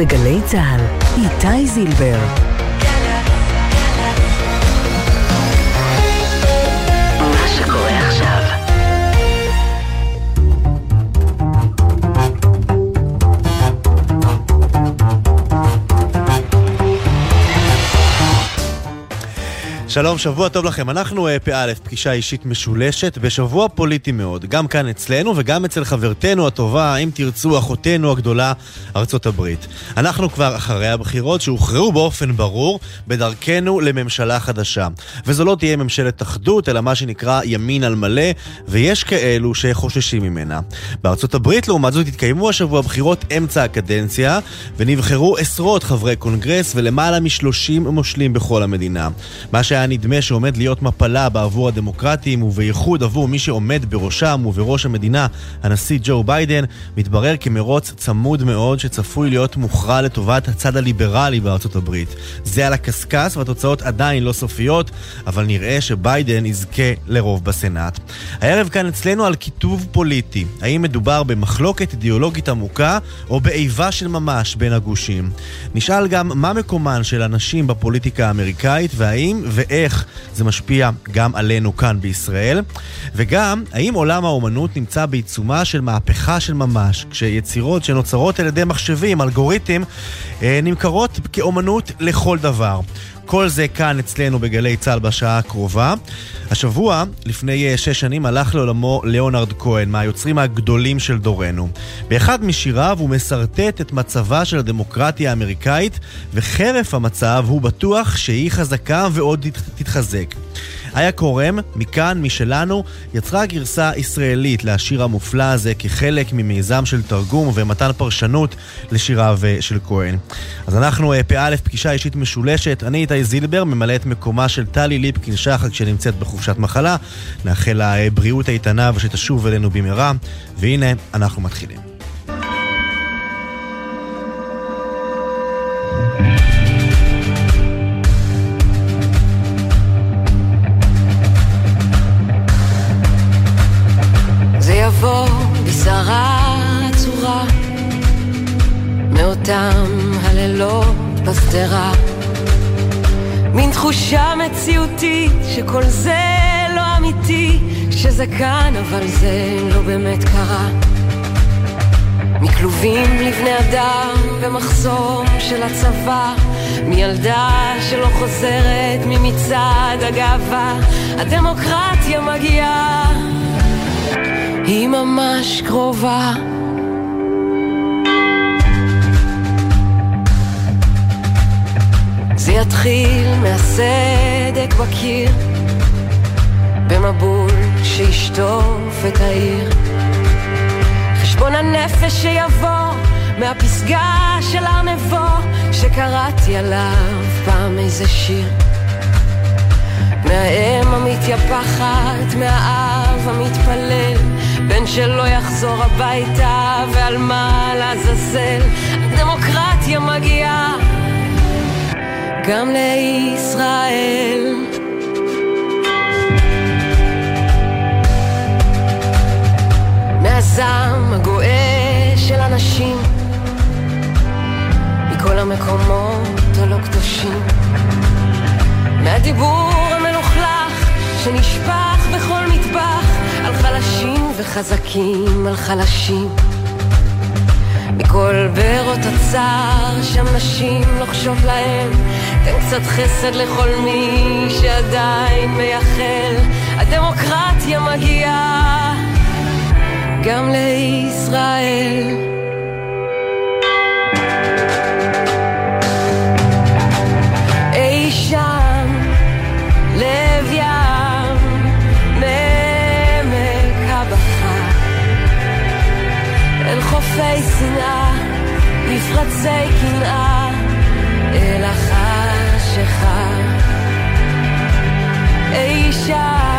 בגלי צה"ל, איתי זילבר. שלום, שבוע טוב לכם. אנחנו אה, פא', פגישה אישית משולשת, בשבוע פוליטי מאוד, גם כאן אצלנו וגם אצל חברתנו הטובה, אם תרצו, אחותנו הגדולה, ארצות הברית. אנחנו כבר אחרי הבחירות שהוכרעו באופן ברור בדרכנו לממשלה חדשה. וזו לא תהיה ממשלת אחדות, אלא מה שנקרא ימין על מלא, ויש כאלו שחוששים ממנה. בארצות הברית, לעומת זאת, התקיימו השבוע בחירות אמצע הקדנציה, ונבחרו עשרות חברי קונגרס ולמעלה משלושים מושלים בכל המדינה. מה שהיה נדמה שעומד להיות מפלה בעבור הדמוקרטים, ובייחוד עבור מי שעומד בראשם ובראש המדינה, הנשיא ג'ו ביידן, מתברר כמרוץ צמוד מאוד שצפוי להיות מוכרע לטובת הצד הליברלי בארצות הברית. זה על הקשקש והתוצאות עדיין לא סופיות, אבל נראה שביידן יזכה לרוב בסנאט. הערב כאן אצלנו על כיתוב פוליטי. האם מדובר במחלוקת אידיאולוגית עמוקה או באיבה של ממש בין הגושים? נשאל גם מה מקומן של הנשים בפוליטיקה האמריקאית והאם ואיך זה משפיע גם עלינו כאן בישראל, וגם האם עולם האומנות נמצא בעיצומה של מהפכה של ממש, כשיצירות שנוצרות על ידי מחשבים, אלגוריתם, אה, נמכרות כאומנות לכל דבר. כל זה כאן אצלנו בגלי צה"ל בשעה הקרובה. השבוע, לפני אה, שש שנים, הלך לעולמו ליאונרד כהן, מהיוצרים הגדולים של דורנו. באחד משיריו הוא מסרטט את מצבה של הדמוקרטיה האמריקאית, וחרף המצב הוא בטוח שהיא חזקה ועוד תתחזק. איה קורם, מכאן, משלנו, יצרה גרסה ישראלית לשיר המופלא הזה כחלק ממיזם של תרגום ומתן פרשנות לשיריו אה, של כהן. אז אנחנו אה, פא' פגישה אישית משולשת, אני איתי זילבר, ממלא את מקומה של טלי ליפקין שחק שנמצאת בחופשת מחלה. נאחל לה אה, בריאות איתנה ושתשוב אלינו במהרה, והנה, אנחנו מתחילים. כאן אבל זה לא באמת קרה. מכלובים לבני אדם ומחסום של הצבא, מילדה שלא חוזרת ממצעד הגאווה, הדמוקרטיה מגיעה, היא ממש קרובה. זה יתחיל מהסדק בקיר, במבול שישטוף את העיר. חשבון הנפש שיבוא מהפסגה של הר נבו, שקראתי עליו פעם איזה שיר. מהאם המתייפחת, מהאב המתפלל, בן שלא יחזור הביתה, ועל מה לעזאזל, הדמוקרטיה מגיעה. גם לישראל. מהזעם הגואה של אנשים, מכל המקומות הלא קדושים, מהדיבור המלוכלך שנשפך בכל מטבח, על חלשים וחזקים, על חלשים. מכל בארות הצער, שם נשים לוחשות להם תן קצת חסד לכל מי שעדיין מייחל, הדמוקרטיה מגיעה גם לישראל. חופי שנאה, מפרצי קנאה, אל החיים. חשיכה אי שם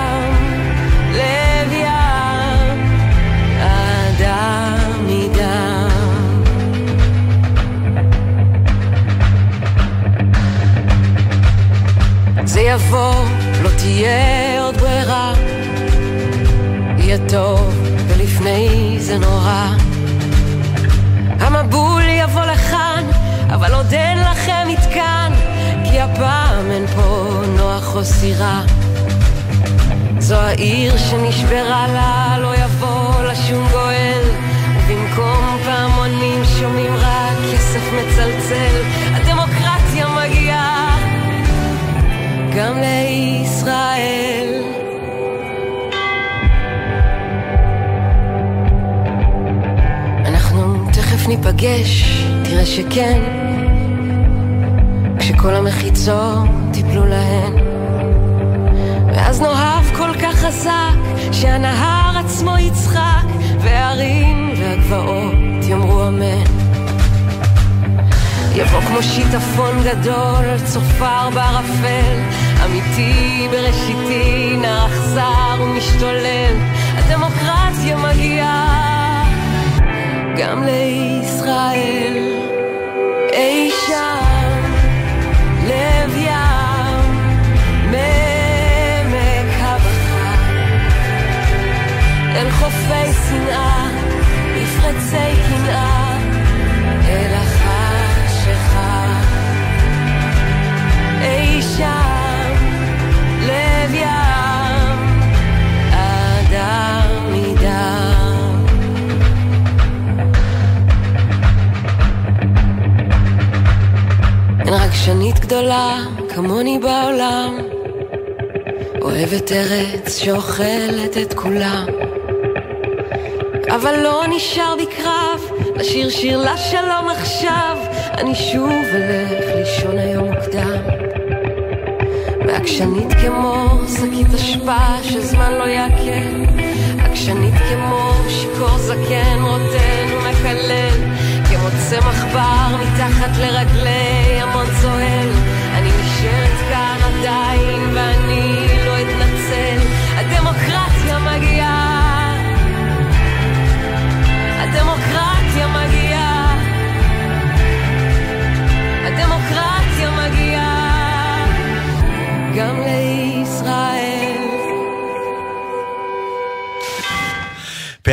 יבוא, לא תהיה עוד ברירה. יהיה טוב, ולפני זה נורא. המבול יבוא לכאן, אבל עוד אין לכם מתקן, כי הפעם אין פה נוח או סירה. זו העיר שנשברה לה, לא יבוא לה שום גואל, ובמקום פעמונים שומעים רק כסף מצלצל. גם לישראל. אנחנו תכף ניפגש, תראה שכן, כשכל המחיצות יפלו להן. ואז נאהב כל כך חזק, שהנהר עצמו יצחק, והערים והגבעות יאמרו אמן. יבוא כמו שיטפון גדול, צופר בערפל, אמיתי בראשיתי, נע אכזר ומשתולל, הדמוקרטיה מגיעה גם לישראל. אי שם, לב ים, מעמק הבכה, אל חופי שנאה, מפרצי קנאה, רגשנית גדולה כמוני בעולם, אוהבת ארץ שאוכלת את כולם. אבל לא נשאר בי קרב, לשיר שיר לשלום עכשיו, אני שוב אלך לישון היום מוקדם. ועקשנית כמו שקית אשפה שזמן לא יעכל, עקשנית כמו שיכור זקן רוטן ומקלל, צמח בר מתחת לרגלי המון צוהל,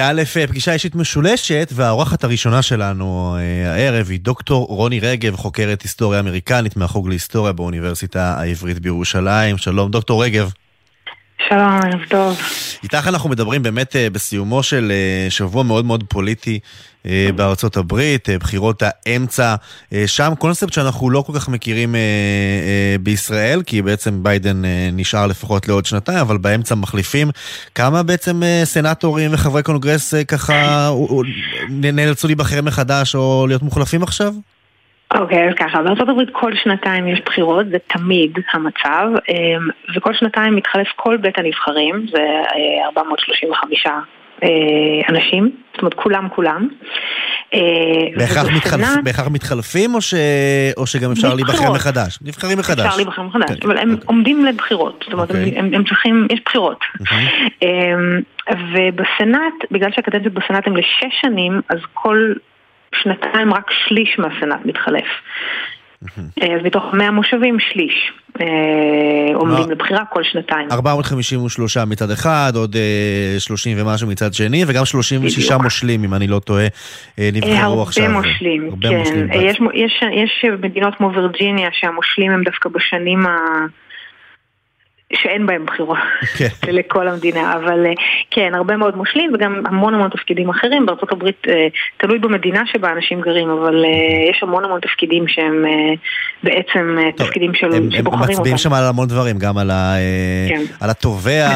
פ"א, פגישה אישית משולשת, והאורחת הראשונה שלנו אה, הערב היא דוקטור רוני רגב, חוקרת היסטוריה אמריקנית מהחוג להיסטוריה באוניברסיטה העברית בירושלים. שלום, דוקטור רגב. שלום, ערב טוב. איתך אנחנו מדברים באמת אה, בסיומו של אה, שבוע מאוד מאוד פוליטי בארצות הברית, אה, בחירות האמצע, אה, שם קונספט שאנחנו לא כל כך מכירים אה, אה, בישראל, כי בעצם ביידן אה, נשאר לפחות לעוד שנתיים, אבל באמצע מחליפים. כמה בעצם אה, סנטורים וחברי קונגרס אה, ככה אה, אה, נאלצו להיבחר מחדש או להיות מוחלפים עכשיו? אוקיי, אז ככה, בארצות הברית כל שנתיים יש בחירות, זה תמיד המצב, וכל שנתיים מתחלף כל בית הנבחרים, זה אה, 435 אה, אנשים, זאת אומרת כולם כולם. אה, בהכרח, מתחלפ, בהכרח מתחלפים או, ש... או שגם אפשר להיבחר. מחדש? נבחרים מחדש. אפשר להיבחר מחדש, כן, אבל הם אוקיי. עומדים לבחירות, זאת אומרת, הם- אוקיי. הם הם צריכים, יש בחירות. מהמם. אמ, ובסנאט, בגלל שהקדנציות בסנאט הן לשש שנים, אז כל שנתיים רק שליש מהסנאט מתחלף. אה, אז מתוך 100 מושבים, שליש אה, עומדים. לבחירה כל שנתיים. 453 מצד אחד, עוד אה, 30 ומשהו מצד שני, וגם 36 בדיוק. מושלים, אם אני לא טועה, אה, אה, נבחרו עכשיו. הרבה מושלים, כן. אה, יש מדינות כמו וירג'יניה שהמושלים הם דווקא בשנים ה... שאין בהם בחירות כן. לכל המדינה, אבל אה, כן, הרבה מאוד מושלים וגם המון המון תפקידים אחרים. בארצות הברית אה, תלוי במדינה שבה אנשים גרים, אבל אה, יש המון המון תפקידים שהם בעצם טוב, תפקידים של, הם, הם שבוחרים מצביעים אותם. שם על המון דברים, גם על, ה, כן. על התובע,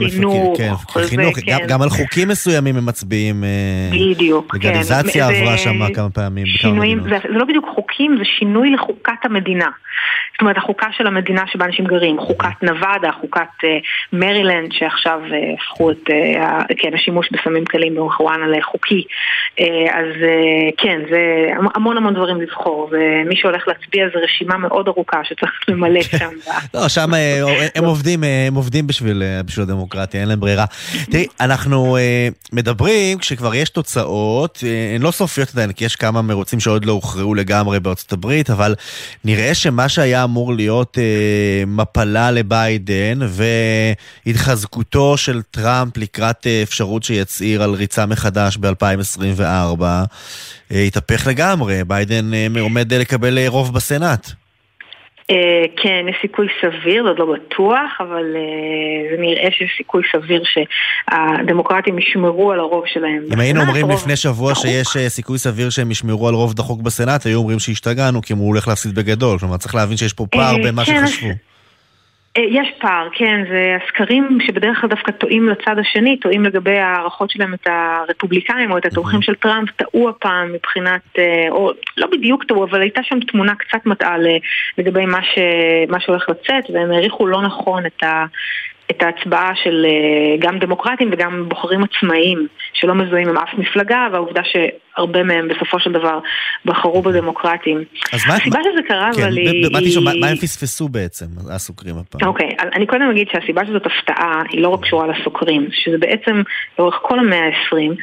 מפקח כן, כל זה, חינוך, גם, כן. גם על חוקים מסוימים הם מצביעים. בדיוק, כן. לגליזציה זה- עברה שם כמה פעמים. שינויים. זה, זה לא בדיוק חוקים, זה שינוי לחוקת המדינה. זאת אומרת, החוקה של המדינה שבה אנשים גרים, חוקת נבדה, חוקת אה, מרילנד, שעכשיו אה, הפכו את, אה, כן, השימוש בסמים קלים במחואנה לחוקי. אז כן, זה המון המון דברים לבחור, ומי שהולך להצביע זה רשימה מאוד ארוכה שצריך למלא שם. ב- לא, שם הם עובדים, הם עובדים בשביל, בשביל הדמוקרטיה, אין להם ברירה. תראי, אנחנו מדברים כשכבר יש תוצאות, הן לא סופיות עדיין, כי יש כמה מרוצים שעוד לא הוכרעו לגמרי בארצות הברית, אבל נראה שמה שהיה אמור להיות אה, מפלה לביידן והתחזקותו של טראמפ לקראת אה, אפשרות שיצהיר על ריצה מחדש ב-2024, אה, התהפך לגמרי. ביידן אה, עומד לקבל רוב בסנאט. כן, יש סיכוי סביר, זה עוד לא בטוח, אבל זה נראה שיש סיכוי סביר שהדמוקרטים ישמרו על הרוב שלהם. אם היינו אומרים לפני שבוע שיש סיכוי סביר שהם ישמרו על רוב דחוק בסנאט, היו אומרים שהשתגענו, כי הוא הולך להפסיד בגדול. כלומר, צריך להבין שיש פה פער בין מה כן, שחשבו. אה, יש פער, כן, זה הסקרים שבדרך כלל דווקא טועים לצד השני, טועים לגבי הערכות שלהם את הרפובליקאים או את התומכים של טראמפ, טעו הפעם מבחינת, אה, או לא בדיוק טעו, אבל הייתה שם תמונה קצת מטעה לגבי מה, ש, מה שהולך לצאת, והם העריכו לא נכון את ה... את ההצבעה של אה, גם דמוקרטים וגם בוחרים עצמאיים שלא מזוהים עם אף מפלגה, והעובדה שהרבה מהם בסופו של דבר בחרו בדמוקרטים. אז מה... הסיבה שזה קרה, כן, אבל היא... מה, מה הם פספסו בעצם, הסוקרים הפעם? אוקיי, okay, אני קודם אגיד שהסיבה שזאת הפתעה היא לא רק קשורה לסוקרים, שזה בעצם לאורך כל המאה ה-20,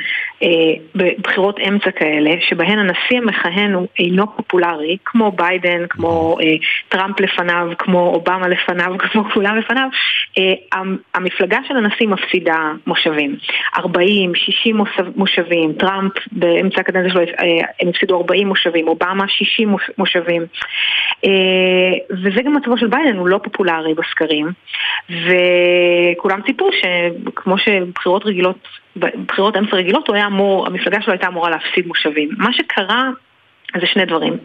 אה, בבחירות אמצע כאלה, שבהן הנשיא המכהן הוא אינו פופולרי, כמו ביידן, כמו אה, טראמפ לפניו, כמו אובמה לפניו, כמו כולם לפניו, אה, המפלגה של הנשיא מפסידה מושבים. 40, 60 מושבים, טראמפ באמצע הקדנציה שלו אה, הם הפסידו 40 מושבים, אובמה 60 מושבים. אה, וזה גם מצבו של ביידן, הוא לא פופולרי בסקרים. וכולם ציפו שכמו שבחירות רגילות, בחירות אמצע רגילות, הוא היה אמור, המפלגה שלו הייתה אמורה להפסיד מושבים. מה שקרה זה שני דברים.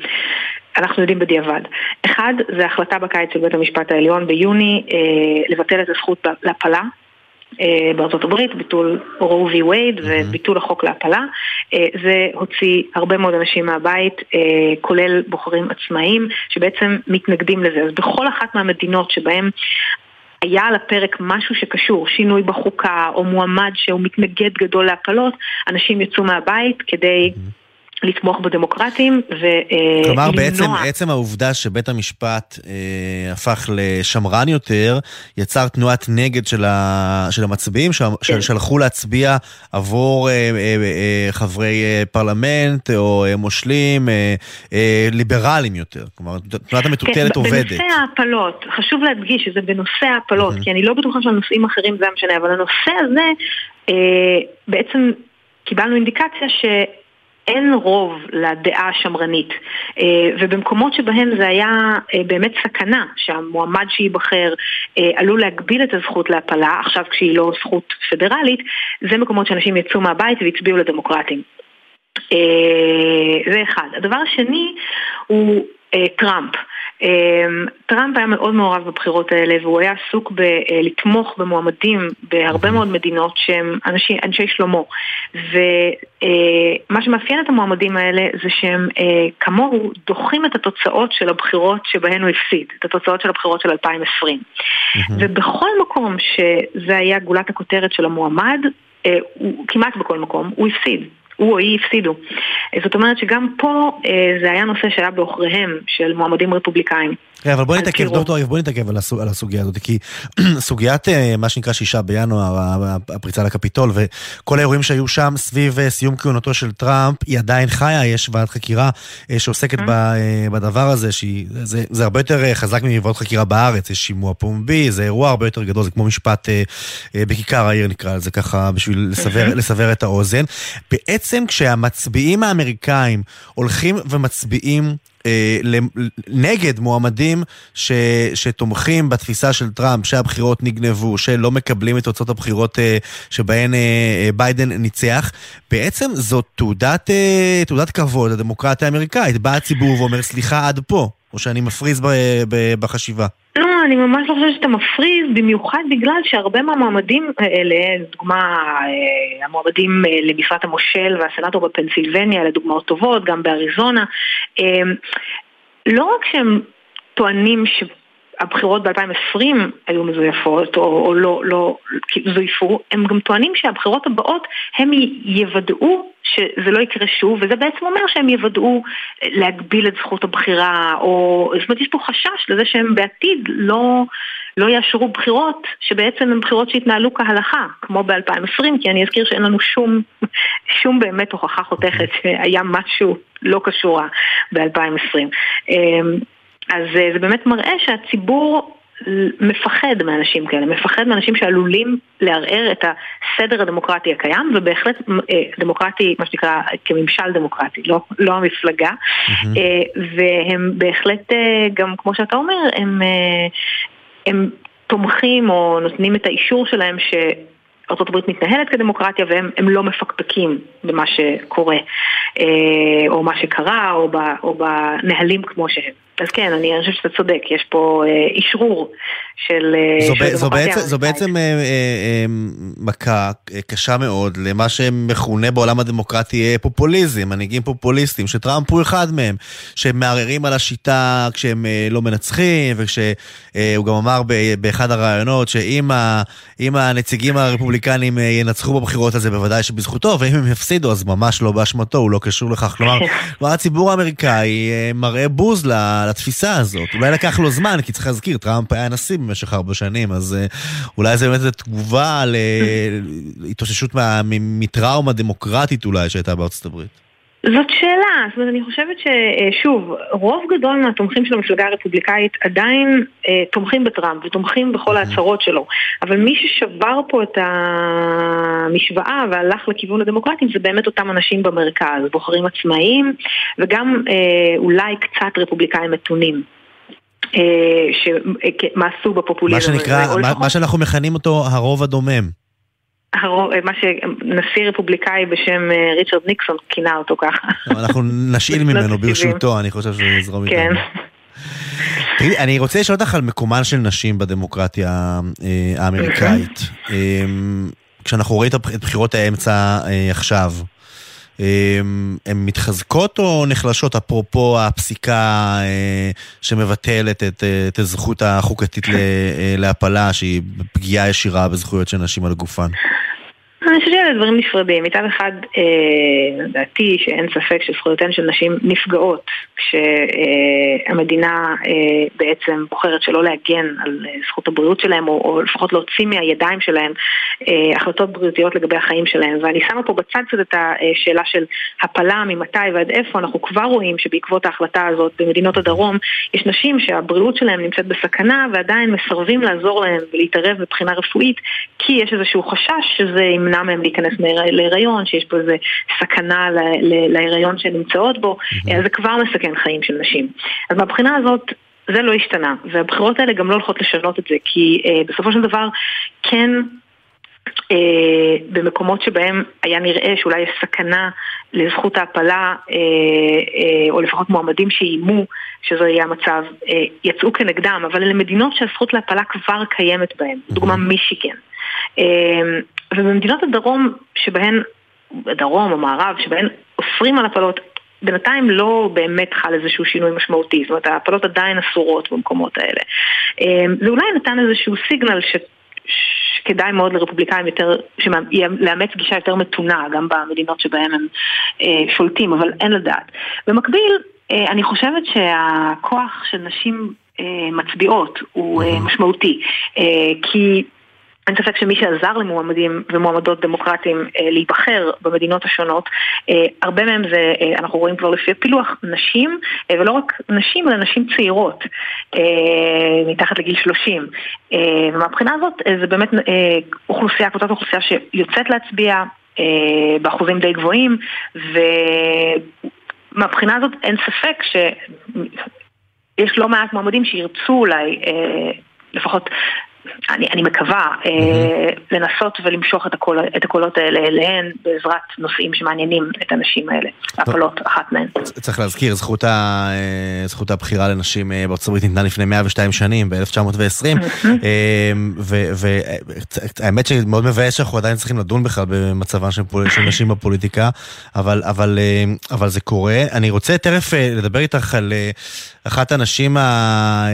אנחנו יודעים בדיעבד. אחד, זה החלטה בקיץ של בית המשפט העליון ביוני אה, לבטל את הזכות להפלה. אה, בארצות הברית, ביטול רו וי וייד וביטול החוק להפלה. אה, זה הוציא הרבה מאוד אנשים מהבית, אה, כולל בוחרים עצמאיים, שבעצם מתנגדים לזה. אז בכל אחת מהמדינות שבהן היה על הפרק משהו שקשור, שינוי בחוקה או מועמד שהוא מתנגד גדול להפלות, אנשים יצאו מהבית כדי... לתמוך בדמוקרטים ולמנוע... כלומר, בעצם עצם העובדה שבית המשפט אה, הפך לשמרן יותר, יצר תנועת נגד של, ה, של המצביעים, ש, כן. שהלכו להצביע עבור אה, אה, אה, חברי אה, פרלמנט או אה, מושלים אה, אה, ליברליים יותר. כלומר, תנועת המטוטלת כן, עובדת. בנושא ההפלות, חשוב להדגיש שזה בנושא ההפלות, mm-hmm. כי אני לא בטוחה שהנושאים אחרים זה משנה, אבל הנושא הזה, אה, בעצם קיבלנו אינדיקציה ש... אין רוב לדעה השמרנית אה, ובמקומות שבהם זה היה אה, באמת סכנה שהמועמד שייבחר אה, עלול להגביל את הזכות להפלה עכשיו כשהיא לא זכות פדרלית זה מקומות שאנשים יצאו מהבית והצביעו לדמוקרטים זה אחד. הדבר השני הוא טראמפ. אמ, טראמפ היה מאוד מעורב בבחירות האלה והוא היה עסוק בלתמוך במועמדים בהרבה מאוד מדינות שהם אנשי, אנשי שלמה ומה שמאפיין את המועמדים האלה זה שהם אה, כמוהו דוחים את התוצאות של הבחירות שבהן הוא הפסיד, את התוצאות של הבחירות של 2020 ובכל מקום שזה היה גולת הכותרת של המועמד, אה, כמעט בכל מקום, הוא הפסיד הוא או היא הפסידו. זאת אומרת שגם פה אה, זה היה נושא שהיה בעוכריהם של מועמדים רפובליקאים. כן, אבל בואי נתעכב, דוקטור אביב, בואי נתעכב על הסוגיה הזאת, כי סוגיית אה, מה שנקרא שישה בינואר, הפריצה לקפיטול, וכל האירועים שהיו שם סביב אה, סיום כהונתו של טראמפ, היא עדיין חיה, יש ועדת חקירה שעוסקת mm-hmm. בדבר הזה, שזה הרבה יותר חזק ממבואות חקירה בארץ, יש שימוע פומבי, זה אירוע הרבה יותר גדול, זה כמו משפט בכיכר העיר נקרא לזה ככה, בשביל לסבר. לסבר את האוזן. בעצם כשהמצביעים האמריקאים הולכים ומצביעים אה, נגד מועמדים ש, שתומכים בתפיסה של טראמפ שהבחירות נגנבו, שלא מקבלים את תוצאות הבחירות אה, שבהן אה, ביידן ניצח, בעצם זאת תעודת, תעודת כבוד לדמוקרטיה האמריקאית. בא הציבור ואומר סליחה עד פה, או שאני מפריז בחשיבה. לא, אני ממש לא חושבת שאתה מפריז, במיוחד בגלל שהרבה מהמועמדים האלה, לדוגמה אה, המועמדים אה, למשרת המושל והסנאטור בפנסילבניה, לדוגמאות טובות, גם באריזונה, אה, לא רק שהם טוענים ש... הבחירות ב-2020 היו מזויפות או, או לא, לא זויפו, הם גם טוענים שהבחירות הבאות הם יוודאו שזה לא יקרה שוב, וזה בעצם אומר שהם יוודאו להגביל את זכות הבחירה, או זאת אומרת יש פה חשש לזה שהם בעתיד לא, לא יאשרו בחירות שבעצם הן בחירות שהתנהלו כהלכה, כמו ב-2020, כי אני אזכיר שאין לנו שום, שום באמת הוכחה חותכת שהיה משהו לא קשור ב-2020. אז אה, זה באמת מראה שהציבור מפחד מאנשים כאלה, מפחד מאנשים שעלולים לערער את הסדר הדמוקרטי הקיים, ובהחלט אה, דמוקרטי, מה שנקרא, כממשל דמוקרטי, לא, לא המפלגה, mm-hmm. והם בהחלט, גם כמו שאתה אומר, הם, הם תומכים או נותנים את האישור שלהם ש... ארה"ב מתנהלת כדמוקרטיה והם לא מפקפקים במה שקורה או מה שקרה או, או בנהלים כמו שהם. אז כן, אני חושבת שאתה צודק, יש פה אה, אישרור של... אה, זו, של זו, בעצם, זו בעצם אה, אה, אה, מכה אה, קשה מאוד למה שמכונה בעולם הדמוקרטי אה, פופוליזם, מנהיגים פופוליסטים, שטראמפ הוא אחד מהם, שהם מערערים על השיטה כשהם אה, לא מנצחים, וכשהוא אה, גם אמר ב, באחד הראיונות שאם ה, הנציגים הרפובליקנים אה, ינצחו בבחירות הזה, בוודאי שבזכותו, ואם הם יפסידו אז ממש לא באשמתו, הוא לא קשור לכך. כלומר, הציבור האמריקאי אה, מראה בוז ל... לתפיסה הזאת. אולי לקח לו זמן, כי צריך להזכיר, טראמפ היה נשיא במשך ארבע שנים, אז uh, אולי זה באמת תגובה להתאוששות מטראומה דמוקרטית אולי שהייתה בארצות הברית. זאת שאלה, זאת אומרת, אני חושבת ששוב, רוב גדול מהתומכים של המפלגה הרפובליקאית עדיין אה, תומכים בטראמפ ותומכים בכל ההצהרות שלו, אבל מי ששבר פה את המשוואה והלך לכיוון הדמוקרטים זה באמת אותם אנשים במרכז, בוחרים עצמאיים וגם אה, אולי קצת רפובליקאים מתונים. אה, שמאסו בפופוליזם. מה שנקרא, מה, מה שאנחנו מכנים אותו הרוב הדומם. מה שנשיא רפובליקאי בשם אה, ריצ'רד ניקסון כינה אותו ככה. אנחנו נשאיל ממנו ברשותו, אני חושב שזה יזרום איתנו. כן. תראי, אני רוצה לשאול אותך על מקומן של נשים בדמוקרטיה אה, האמריקאית. אמ, כשאנחנו רואים את בחירות האמצע אה, עכשיו, הן מתחזקות או נחלשות, אפרופו הפסיקה שמבטלת את, את הזכות החוקתית להפלה, שהיא פגיעה ישירה בזכויות של נשים על גופן? אני חושבת שאלה דברים נפרדים. מצד אחד, לדעתי אה, שאין ספק שזכויותיהן של נשים נפגעות כשהמדינה אה, בעצם בוחרת שלא להגן על אה, זכות הבריאות שלהם, או, או לפחות להוציא מהידיים שלהם אה, החלטות בריאותיות לגבי החיים שלהם. ואני שמה פה בצד קצת את השאלה של הפלה, ממתי ועד איפה. אנחנו כבר רואים שבעקבות ההחלטה הזאת במדינות הדרום, יש נשים שהבריאות שלהם נמצאת בסכנה ועדיין מסרבים לעזור להם ולהתערב מבחינה רפואית, כי יש איזשהו חשש שזה ימנע מהם להיכנס להיריון, שיש פה איזה סכנה להיריון שהן נמצאות בו, אז זה כבר מסכן חיים של נשים. אז מהבחינה הזאת... זה לא השתנה, והבחירות האלה גם לא הולכות לשנות את זה, כי אה, בסופו של דבר כן אה, במקומות שבהם היה נראה שאולי יש סכנה לזכות ההפלה, אה, אה, או לפחות מועמדים שאיימו שזה יהיה המצב, אה, יצאו כנגדם, אבל אלה מדינות שהזכות להפלה כבר קיימת בהן, דוגמה מישיגן. אה, ובמדינות הדרום שבהן, הדרום או מערב, שבהן אוסרים על הפלות, בינתיים לא באמת חל איזשהו שינוי משמעותי, זאת אומרת ההפלות עדיין אסורות במקומות האלה. אמ, זה אולי נתן איזשהו סיגנל ש... שכדאי מאוד לרפובליקאים יותר, לאמץ גישה יותר מתונה גם במדינות שבהן הם אה, שולטים, אבל אין לדעת. במקביל, אה, אני חושבת שהכוח של נשים אה, מצביעות הוא אה, משמעותי, אה, כי אין ספק שמי שעזר למועמדים ומועמדות דמוקרטיים אה, להיבחר במדינות השונות, אה, הרבה מהם זה, אה, אנחנו רואים כבר לפי הפילוח, נשים, אה, ולא רק נשים, אלא נשים צעירות, אה, מתחת לגיל 30. אה, ומהבחינה הזאת אה, זה באמת אה, אוכלוסייה, קבוצת אוכלוסייה שיוצאת להצביע אה, באחוזים די גבוהים, ומהבחינה הזאת אין ספק שיש לא מעט מועמדים שירצו אולי אה, לפחות אני, אני מקווה, mm-hmm. לנסות ולמשוך את, הקול, את הקולות האלה אליהן בעזרת נושאים שמעניינים את הנשים האלה, הפלות אחת מהן. צריך להזכיר, זכות, ה, אה, זכות הבחירה לנשים אה, בארצות הברית ניתנה לפני 102 שנים, ב-1920, mm-hmm. והאמת שמאוד מבאס שאנחנו עדיין צריכים לדון בכלל במצבן של, של נשים בפוליטיקה, אבל, אבל, אה, אבל זה קורה. אני רוצה תכף לדבר איתך על אחת הנשים ה...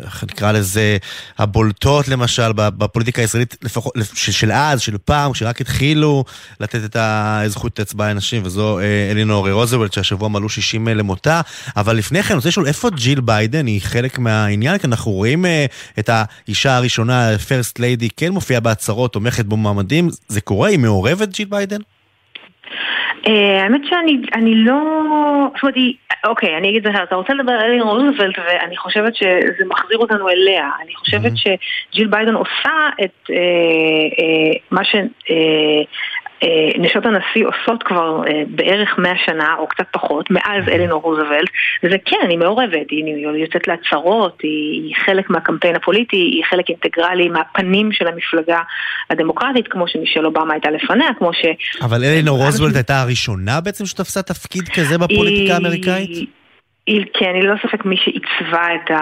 אה, נקרא לזה, הבולטות למשל בפוליטיקה הישראלית, לפחות של, של אז, של פעם, כשרק התחילו לתת את זכות ההצבעה לנשים, וזו אה, אלינור רוזוולט, שהשבוע מלאו 60 למותה. אבל לפני כן, אני רוצה לשאול, איפה ג'יל ביידן היא חלק מהעניין? כי אנחנו רואים אה, את האישה הראשונה, First Lady, כן מופיעה בהצהרות, תומכת במועמדים. זה קורה? היא מעורבת, ג'יל ביידן? אה, האמת שאני לא... זאת אומרת, אוקיי, אני אגיד זה, אתה רוצה לדבר על אלינור רוזוולט, ואני חושבת שזה מחזיר אותנו אליה. אני חושבת שג'יל ביידן עושה את אה, אה, מה ש... אה, נשות הנשיא עושות כבר אה, בערך 100 שנה, או קצת פחות, מאז אלינור רוזוולט, וזה כן, היא מעורבת, היא יוצאת להצהרות, היא חלק מהקמפיין הפוליטי, היא חלק אינטגרלי מהפנים של המפלגה הדמוקרטית, כמו שמישל אובמה הייתה לפניה, כמו ש... אבל אלינור רוזוולט הייתה הראשונה בעצם שתפסה תפקיד כזה בפוליטיקה האמריקאית? היא, כן, היא ללא ספק מי שעיצבה את, ה...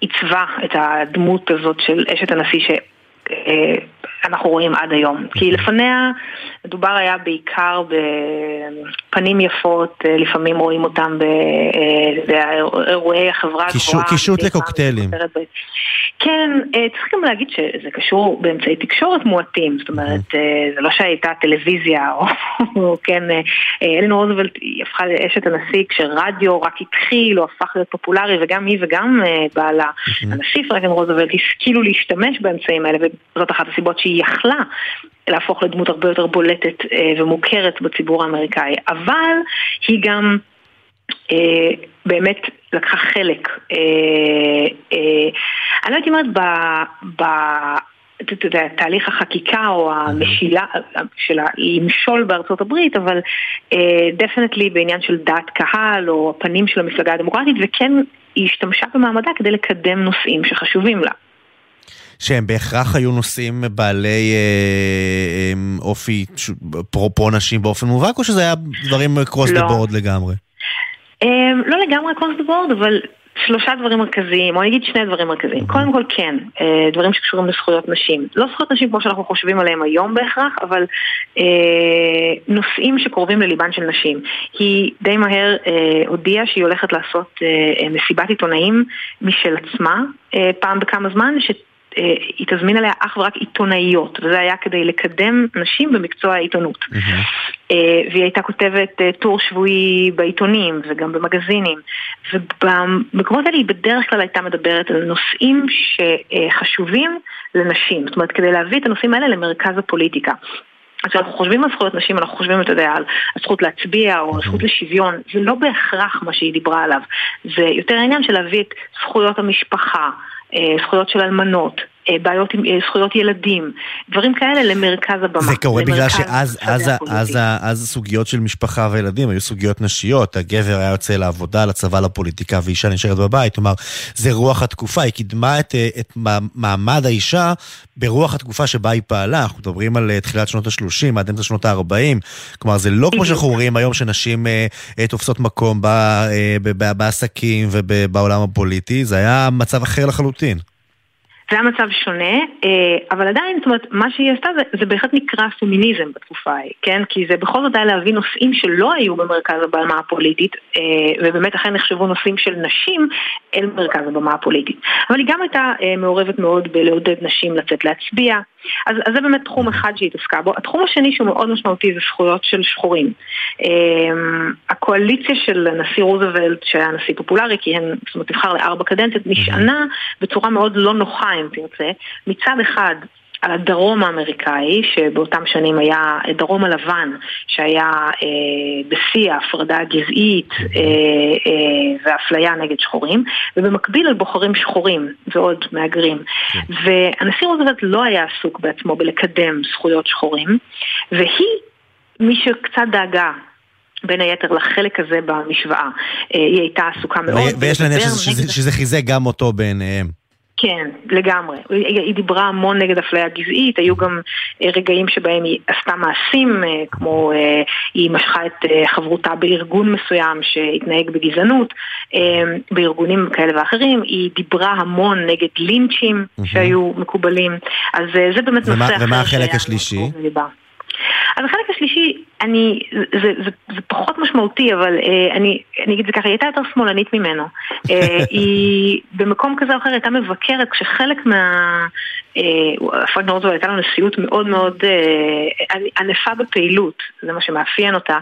עיצבה את הדמות הזאת של אשת הנשיא ש... אה, אנחנו רואים עד היום. כי לפניה מדובר היה בעיקר בפנים יפות, אה, לפעמים רואים אותם באירועי החברה הגבוהה. קישוט לקוקטיילים. כן, אה, צריך גם להגיד שזה קשור באמצעי תקשורת מועטים, זאת אומרת, זה לא שהייתה טלוויזיה, או כן, אלין רוזוולט היא הפכה לאשת הנשיא כשרדיו רק התחיל, או הפך להיות פופולרי, וגם היא וגם בעלה, הנשיא פרנקלין רוזוולט השכילו להשתמש באמצעים האלה, וזאת אחת הסיבות שהיא יכלה להפוך לדמות הרבה יותר בולטת אה, ומוכרת בציבור האמריקאי, אבל היא גם אה, באמת לקחה חלק. אה, אה, אני לא הייתי אומרת ב... ב אתה יודע, תהליך החקיקה או המשילה של למשול בארצות הברית, אבל definitely uh, בעניין של דעת קהל או הפנים של המפלגה הדמוקרטית, וכן היא השתמשה במעמדה כדי לקדם נושאים שחשובים לה. שהם בהכרח היו נושאים בעלי אה, אה, אופי פרופו נשים באופן מובהק, או שזה היה דברים קרוס דה בורד לגמרי? אה, לא לגמרי דה בורד, אבל שלושה דברים מרכזיים, או אני אגיד שני דברים מרכזיים. קודם כל כן, אה, דברים שקשורים לזכויות נשים. לא זכויות נשים כמו שאנחנו חושבים עליהם היום בהכרח, אבל אה, נושאים שקרובים לליבן של נשים. היא די מהר אה, הודיעה שהיא הולכת לעשות אה, מסיבת עיתונאים משל עצמה, אה, פעם בכמה זמן. אה, היא תזמין עליה אך ורק עיתונאיות, וזה היה כדי לקדם נשים במקצוע העיתונות. Mm-hmm. והיא הייתה כותבת אה, טור שבועי בעיתונים וגם במגזינים, ובמקומות האלה היא בדרך כלל הייתה מדברת על נושאים שחשובים לנשים, זאת אומרת כדי להביא את הנושאים האלה למרכז הפוליטיקה. אז כשאנחנו חושבים על זכויות נשים, אנחנו חושבים, אתה יודע, על הזכות להצביע או הזכות לשוויון, זה לא בהכרח מה שהיא דיברה עליו. זה יותר העניין של להביא את זכויות המשפחה, אה, זכויות של אלמנות, אה, בעיות עם אה, זכויות ילדים, דברים כאלה למרכז הבמה. זה קורה בגלל שאז אז, אז, אז הסוגיות של משפחה וילדים היו סוגיות נשיות, הגבר היה יוצא לעבודה, לצבא, לפוליטיקה, ואישה נשארת בבית. כלומר, זה רוח התקופה, היא קידמה את, את מעמד האישה ברוח התקופה שבה היא פעלה. אנחנו מדברים על תחילת שנות ה-30 עד אמצע שנות ה-40. כלומר, זה לא כמו שאנחנו רואים היום שנשים תופסות מקום בעסקים ובעולם הפוליטי, זה היה מצב אחר לחלוטין. זה היה מצב שונה, אה, אבל עדיין, זאת אומרת, מה שהיא עשתה זה, זה בהחלט נקרא פמיניזם בתקופה ההיא, כן? כי זה בכל זאת היה להביא נושאים שלא היו במרכז הבמה הפוליטית, אה, ובאמת אכן נחשבו נושאים של נשים אל מרכז הבמה הפוליטית. אבל היא גם הייתה אה, מעורבת מאוד בלעודד נשים לצאת להצביע, אז, אז זה באמת תחום אחד שהיא התעסקה בו. התחום השני שהוא מאוד משמעותי זה זכויות של שחורים. הקואליציה של הנשיא רוזוולט, שהיה נשיא פופולרי, כי הן, זאת אומרת, נבחר לארבע קדנציות, נשענה בצורה מאוד לא נוחה, אם תרצה, מצד אחד הדרום האמריקאי, שבאותם שנים היה דרום הלבן, שהיה אה, בשיא ההפרדה הגזעית אה, אה, והאפליה נגד שחורים, ובמקביל על בוחרים שחורים ועוד מהגרים. כן. והנשיא רוזוולט לא היה עסוק בעצמו בלקדם זכויות שחורים, והיא מי שקצת דאגה בין היתר לחלק הזה במשוואה. אה, היא הייתה עסוקה מאוד. ויש להניח שזה, שזה חיזק גם אותו בעיניהם. כן, לגמרי. היא דיברה המון נגד אפליה גזעית, היו גם אה, רגעים שבהם היא עשתה מעשים, אה, כמו אה, היא משכה את חברותה בארגון מסוים שהתנהג בגזענות, בארגונים כאלה ואחרים, היא דיברה המון נגד לינצ'ים שהיו מקובלים, אז זה באמת נושא אחר. ומה החלק השלישי? אז החלק השלישי, אני, זה, זה, זה, זה פחות משמעותי, אבל אה, אני, אני אגיד את זה ככה, היא הייתה יותר שמאלנית ממנו. אה, היא במקום כזה או אחר הייתה מבקרת, כשחלק מה... אה, פרנק נורזו הייתה לו נשיאות מאוד מאוד אה, ענפה בפעילות, זה מה שמאפיין אותה.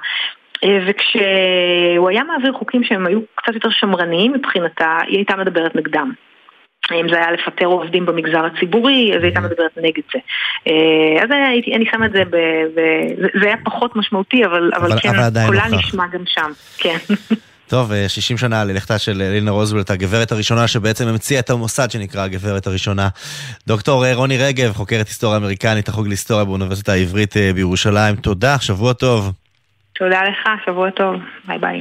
אה, וכשהוא היה מעביר חוקים שהם היו קצת יותר שמרניים מבחינתה, היא הייתה מדברת נגדם. אם זה היה לפטר עובדים במגזר הציבורי, אז הייתה מדברת נגד זה. אז הייתי, אני שמה את זה, ב, ב, זה היה פחות משמעותי, אבל, אבל, אבל כן, קולה נשמע גם שם, כן. טוב, 60 שנה ללכתה של לינה רוזוולט, הגברת הראשונה שבעצם המציאה את המוסד שנקרא הגברת הראשונה. דוקטור רוני רגב, חוקרת היסטוריה אמריקנית, החוג להיסטוריה באוניברסיטה העברית בירושלים. תודה, שבוע טוב. תודה לך, שבוע טוב. ביי ביי.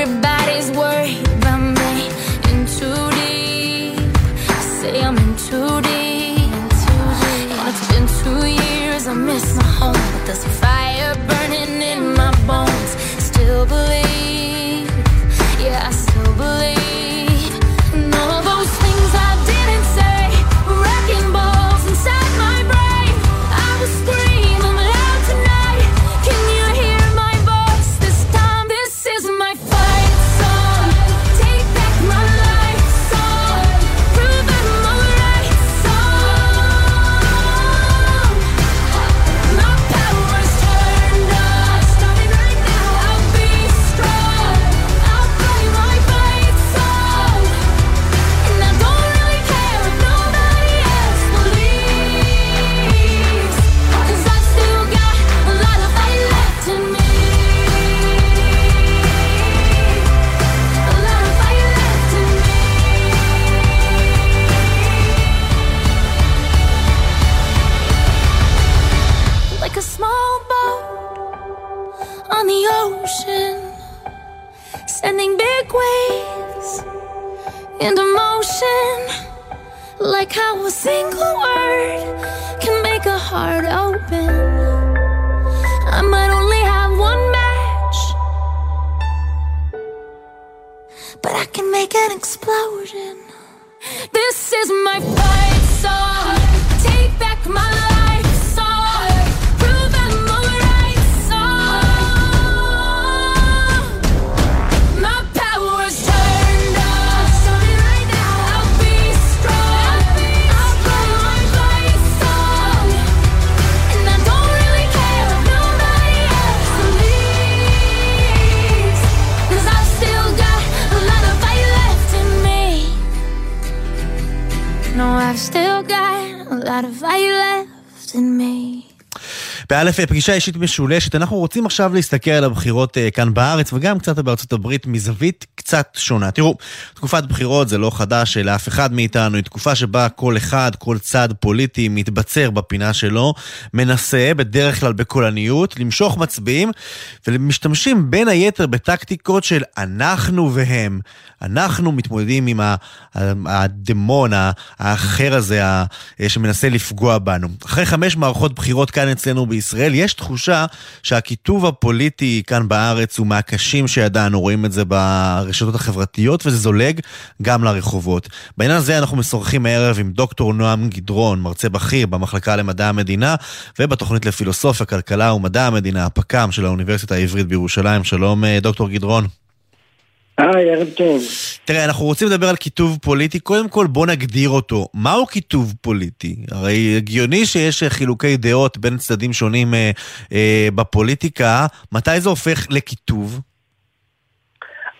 Everybody's worried about me. In too deep. Say I'm in too deep. And it's been two years, I miss my home. But there's באלף פגישה אישית משולשת, אנחנו רוצים עכשיו להסתכל על הבחירות אה, כאן בארץ וגם קצת בארצות הברית מזווית קצת שונה. תראו, תקופת בחירות זה לא חדש לאף אחד מאיתנו, היא תקופה שבה כל אחד, כל צד פוליטי מתבצר בפינה שלו, מנסה, בדרך כלל בקולניות, למשוך מצביעים, ומשתמשים בין היתר בטקטיקות של אנחנו והם. אנחנו מתמודדים עם הדמון, האחר הזה, שמנסה לפגוע בנו. אחרי חמש מערכות בחירות כאן אצלנו בישראל, יש תחושה שהקיטוב הפוליטי כאן בארץ הוא מהקשים שידענו, רואים את זה ברשתות החברתיות, וזה זולג גם לרחובות. בעניין הזה אנחנו משוחחים הערב עם דוקטור נועם גדרון, מרצה בכיר במחלקה למדע המדינה, ובתוכנית לפילוסופיה, כלכלה ומדע המדינה, הפק"ם של האוניברסיטה העברית בירושלים. שלום אה, דוקטור גדרון. היי, ערב טוב. תראה, אנחנו רוצים לדבר על קיטוב פוליטי, קודם כל בוא נגדיר אותו. מהו קיטוב פוליטי? הרי הגיוני שיש חילוקי דעות בין צדדים שונים אה, אה, בפוליטיקה, מתי זה הופך לקיטוב?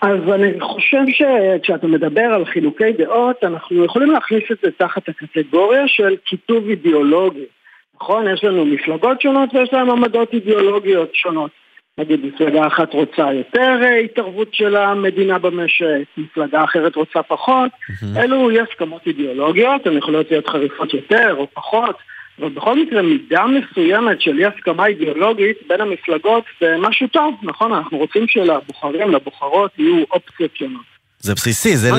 אז אני חושב שכשאתה מדבר על חילוקי דעות, אנחנו יכולים להכניס את זה תחת הקטגוריה של קיטוב אידיאולוגי. נכון? יש לנו מפלגות שונות ויש להם עמדות אידיאולוגיות שונות. נגיד מפלגה אחת רוצה יותר אה, התערבות של המדינה במשק, מפלגה אחרת רוצה פחות, mm-hmm. אלו אי הסכמות אידיאולוגיות, הן יכולות להיות חריפות יותר או פחות, אבל בכל מקרה מידה מסוימת של אי הסכמה אידיאולוגית בין המפלגות זה משהו טוב, נכון? אנחנו רוצים שלבוחרים, לבוחרות יהיו אופציות שונות. זה בסיסי, זה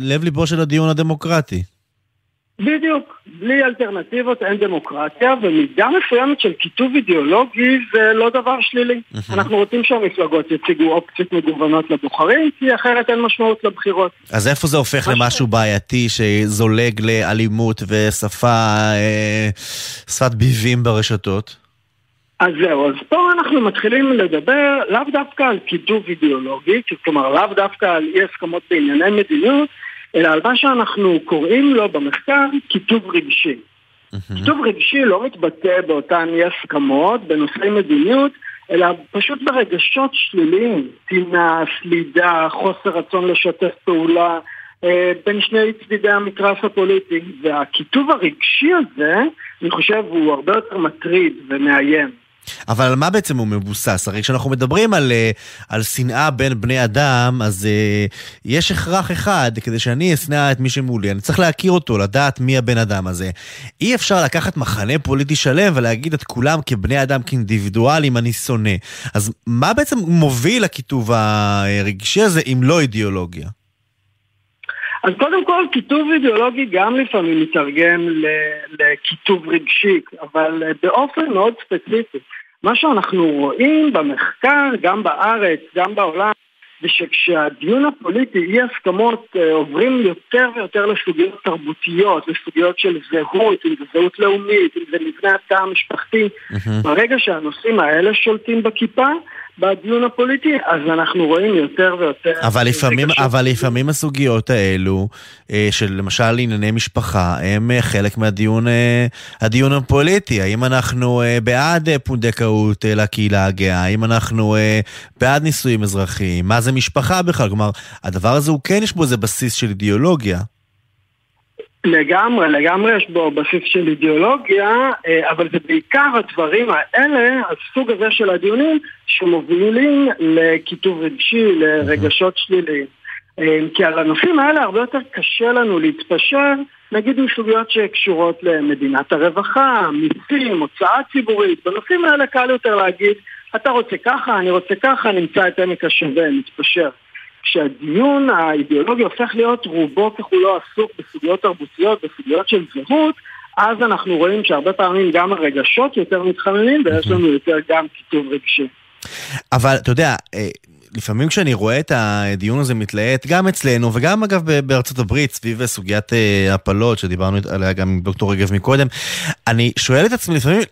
לב, ליבו של הדיון הדמוקרטי. בדיוק, בלי אלטרנטיבות אין דמוקרטיה, ומידה מסוימת של קיטוב אידיאולוגי זה לא דבר שלילי. אנחנו רוצים שהמפלגות יציגו אופציות מגוונות לבוחרים, כי אחרת אין משמעות לבחירות. אז איפה זה הופך למשהו בעייתי שזולג לאלימות ושפה, אה, שפת ביבים ברשתות? אז זהו, אז פה אנחנו מתחילים לדבר לאו דווקא על קיטוב אידיאולוגי, כלומר לאו דווקא על אי הסכמות בענייני מדיניות, אלא על מה שאנחנו קוראים לו במחקר קיטוב רגשי. קיטוב רגשי לא מתבטא באותן אי הסכמות בנושאי מדיניות, אלא פשוט ברגשות שליליים, טינה, סלידה, חוסר רצון לשתף פעולה אה, בין שני צדדי המתרס הפוליטי. והקיטוב הרגשי הזה, אני חושב, הוא הרבה יותר מטריד ומאיים. אבל על מה בעצם הוא מבוסס? הרי כשאנחנו מדברים על, אה, על שנאה בין בני אדם, אז uh, יש הכרח אחד, כדי שאני אשנא את מי שמולי, אני צריך להכיר אותו, לדעת מי הבן אדם הזה. אי אפשר לקחת מחנה פוליטי שלם ולהגיד את כולם כבני אדם, כאינדיבידואלים, אני שונא. אז מה בעצם מוביל לכיתוב הרגשי הזה, אם לא אידיאולוגיה? אז קודם כל, כיתוב אידיאולוגי גם לפעמים מתרגם לכיתוב רגשי, אבל באופן מאוד ספציפי. מה שאנחנו רואים במחקר, גם בארץ, גם בעולם, זה שכשהדיון הפוליטי, אי הסכמות, אה, עוברים יותר ויותר לסוגיות תרבותיות, לסוגיות של זהות, אם זה זהות לאומית, אם זה מבנה התא המשפחתי, mm-hmm. ברגע שהנושאים האלה שולטים בכיפה, בדיון הפוליטי, אז אנחנו רואים יותר ויותר... אבל לפעמים, אבל לפעמים הסוגיות האלו, אה, של למשל ענייני משפחה, הם אה, חלק מהדיון אה, הדיון הפוליטי. האם אנחנו בעד פונדקאות לקהילה הגאה? האם אנחנו בעד נישואים אזרחיים? מה זה משפחה בכלל? כלומר, הדבר הזה הוא כן יש בו איזה בסיס של אידיאולוגיה. לגמרי, לגמרי יש בו בסיס של אידיאולוגיה, אה, אבל זה בעיקר הדברים האלה, הסוג הזה של הדיונים, שמובילים לכיתוב רגשי, לרגשות שליליים. אה, כי על הנושאים האלה הרבה יותר קשה לנו להתפשר, נגיד עם סוגיות שקשורות למדינת הרווחה, מיסים, הוצאה ציבורית, בנושאים האלה קל יותר להגיד, אתה רוצה ככה, אני רוצה ככה, נמצא את עמק השווה, נתפשר. כשהדיון האידיאולוגי הופך להיות רובו ככולו עסוק בסוגיות תרבותיות, בסוגיות של זהות, אז אנחנו רואים שהרבה פעמים גם הרגשות יותר מתחממים ויש לנו יותר גם כיתוב רגשי. אבל אתה יודע, אה, לפעמים כשאני רואה את הדיון הזה מתלהט, גם אצלנו וגם אגב בארצות הברית, סביב סוגיית אה, הפלות, שדיברנו עליה גם עם דוקטור רגב מקודם, אני שואל את עצמי לפעמים,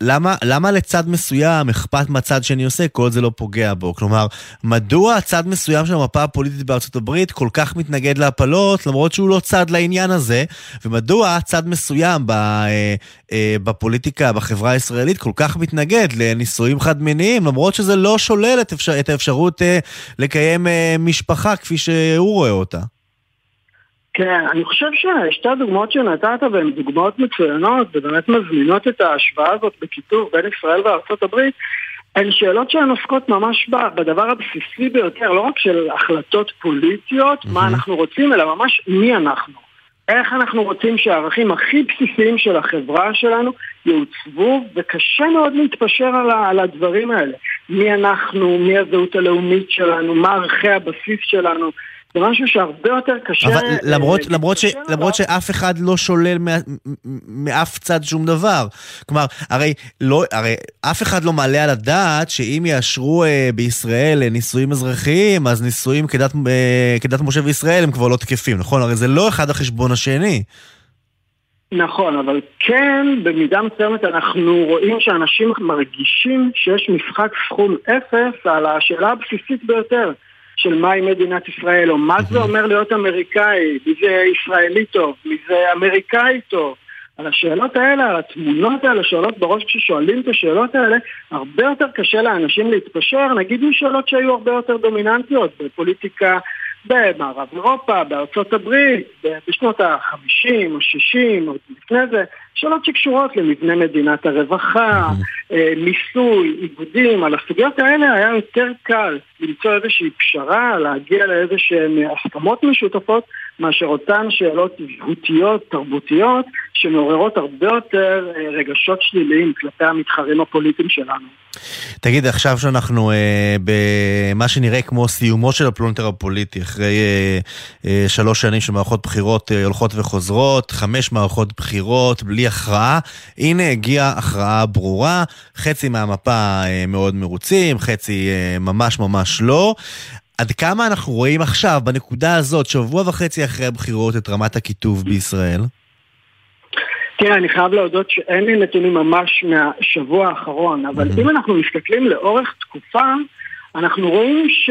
למה, למה לצד מסוים אכפת מה צד שני עושה, כל זה לא פוגע בו? כלומר, מדוע צד מסוים של המפה הפוליטית בארצות הברית כל כך מתנגד להפלות, למרות שהוא לא צד לעניין הזה, ומדוע צד מסוים אה, אה, בפוליטיקה, בחברה הישראלית, כל כך מתנגד לנישואים חד-מיניים, למרות שזה לא שולל את האפשרות אפשרות אה, לקיים אה, משפחה כפי שהוא רואה אותה. כן, אני חושב ששתי הדוגמאות שנתת והן דוגמאות מצוינות ובאמת מזמינות את ההשוואה הזאת בכיתוב בין ישראל וארצות הברית הן שאלות שהן עוסקות ממש בדבר הבסיסי ביותר, לא רק של החלטות פוליטיות, mm-hmm. מה אנחנו רוצים, אלא ממש מי אנחנו. איך אנחנו רוצים שהערכים הכי בסיסיים של החברה שלנו יעוצבו, וקשה מאוד להתפשר על, על הדברים האלה. מי אנחנו, מי הזהות הלאומית שלנו, מה ערכי הבסיס שלנו. זה משהו שהרבה יותר קשה... אבל למרות, למרות, ש, למרות שאף אחד לא שולל מאף צד שום דבר. כלומר, הרי, לא, הרי אף אחד לא מעלה על הדעת שאם יאשרו אה, בישראל אה, נישואים אזרחיים, אז נישואים כדת, אה, כדת משה וישראל הם כבר לא תקפים, נכון? הרי זה לא אחד החשבון השני. נכון, אבל כן, במידה מסוימת אנחנו רואים שאנשים מרגישים שיש משחק סכום אפס על השאלה הבסיסית ביותר. של מהי מדינת ישראל, או מה זה אומר להיות אמריקאי, מי זה ישראלי טוב, מי זה אמריקאי טוב. על השאלות האלה, על התמונות האלה שעולות בראש כששואלים את השאלות האלה, הרבה יותר קשה לאנשים להתפשר, נגיד משאלות שהיו הרבה יותר דומיננטיות בפוליטיקה במערב אירופה, בארצות הברית, בשנות ה-50 או 60 או לפני זה, שאלות שקשורות למבנה מדינת הרווחה, אה, מיסוי, איגודים, על הסוגיות האלה היה יותר קל למצוא איזושהי פשרה, להגיע לאיזה שהן הסכמות משותפות, מאשר אותן שאלות זהותיות, תרבותיות, שמעוררות הרבה יותר אה, רגשות שליליים כלפי המתחרים הפוליטיים שלנו. תגיד, עכשיו שאנחנו אה, במה שנראה כמו סיומו של הפלונטר הפוליטי, אחרי אה, אה, שלוש שנים של מערכות בחירות אה, הולכות וחוזרות, חמש מערכות בחירות בלי הכרעה, הנה הגיעה הכרעה ברורה, חצי מהמפה אה, מאוד מרוצים, חצי אה, ממש ממש לא. עד כמה אנחנו רואים עכשיו, בנקודה הזאת, שבוע וחצי אחרי הבחירות, את רמת הקיטוב בישראל? תראה, אני חייב להודות שאין לי נתונים ממש מהשבוע האחרון, אבל אם אנחנו מסתכלים לאורך תקופה, אנחנו רואים ש...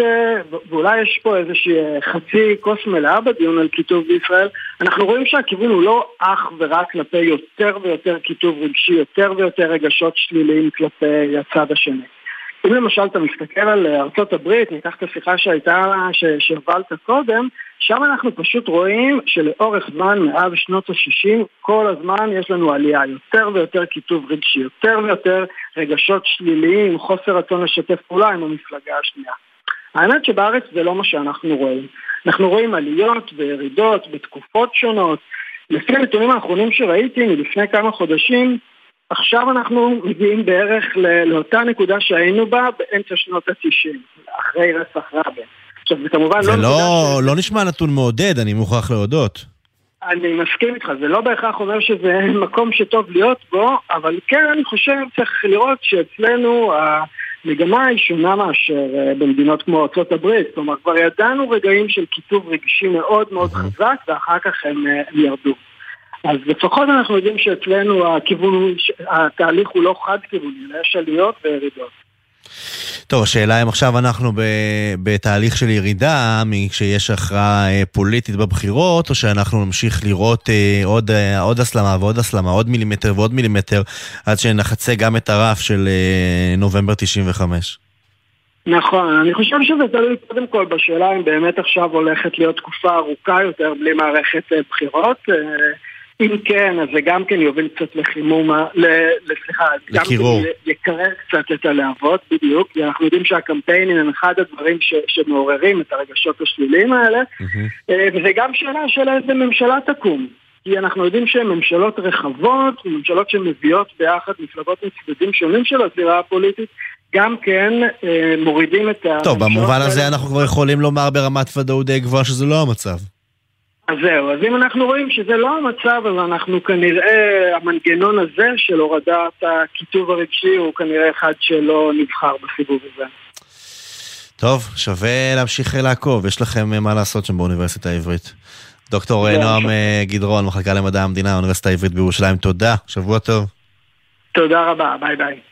ואולי יש פה איזושהי חצי כוס מלאה בדיון על קיטוב בישראל, אנחנו רואים שהכיוון הוא לא אך ורק כלפי יותר ויותר קיטוב רגשי, יותר ויותר רגשות שליליים כלפי הצד השני. אם למשל אתה מסתכל על ארצות הברית, ניקח את השיחה שהייתה, שהובלת קודם, שם אנחנו פשוט רואים שלאורך זמן, מאז שנות ה-60, כל הזמן יש לנו עלייה, יותר ויותר קיטוב רגשי, יותר ויותר רגשות שליליים, חוסר רצון לשתף פעולה עם המפלגה השנייה. האמת שבארץ זה לא מה שאנחנו רואים. אנחנו רואים עליות וירידות בתקופות שונות. לפי הנתונים האחרונים שראיתי מלפני כמה חודשים, עכשיו אנחנו מגיעים בערך לאותה נקודה שהיינו בה באמצע שנות ה-90, אחרי רצח רבין. עכשיו זה כמובן זה לא... לא, ש... לא נשמע נתון מעודד, אני מוכרח להודות. אני מסכים איתך, זה לא בהכרח אומר שזה מקום שטוב להיות בו, אבל כן אני חושב צריך לראות שאצלנו המגמה היא שונה מאשר אה, במדינות כמו ארה"ב, כלומר כבר ידענו רגעים של קיטוב רגשי מאוד מאוד חזק ואחר כך הם, אה, הם ירדו. אז לפחות אנחנו יודעים שאצלנו הכיוון, התהליך הוא לא חד-כיווני, יש עליות וירידות. טוב, השאלה אם עכשיו אנחנו בתהליך של ירידה כשיש הכרעה אה, פוליטית בבחירות, או שאנחנו נמשיך לראות אה, עוד, אה, עוד הסלמה ועוד הסלמה, עוד מילימטר ועוד מילימטר, עד שנחצה גם את הרף של נובמבר 95. נכון, אני חושב שזה תלוי קודם כל בשאלה אם באמת עכשיו הולכת להיות תקופה ארוכה יותר בלי מערכת בחירות. אם כן, אז זה גם כן יוביל קצת לחימום, סליחה, לקירור. גם כן יקרר קצת את הלהבות, בדיוק, כי אנחנו יודעים שהקמפיינים הם אחד הדברים ש, שמעוררים את הרגשות השליליים האלה, mm-hmm. וזה גם שאלה של איזה ממשלה תקום. כי אנחנו יודעים שהן ממשלות רחבות, ממשלות שמביאות ביחד מפלגות מצדדים שונים של הזירה הפוליטית, גם כן אה, מורידים את ה... טוב, במובן הזה אנחנו כבר יכולים לומר ברמת ודאות די גבוהה שזה לא המצב. אז זהו, אז אם אנחנו רואים שזה לא המצב, אז אנחנו כנראה, המנגנון הזה של הורדת הכיתוב הרגשי הוא כנראה אחד שלא נבחר בסיבוב הזה. טוב, שווה להמשיך לעקוב, יש לכם מה לעשות שם באוניברסיטה העברית. דוקטור נועם אה, גדרון, מחלקה למדע המדינה, האוניברסיטה העברית בירושלים, תודה, שבוע טוב. תודה רבה, ביי ביי.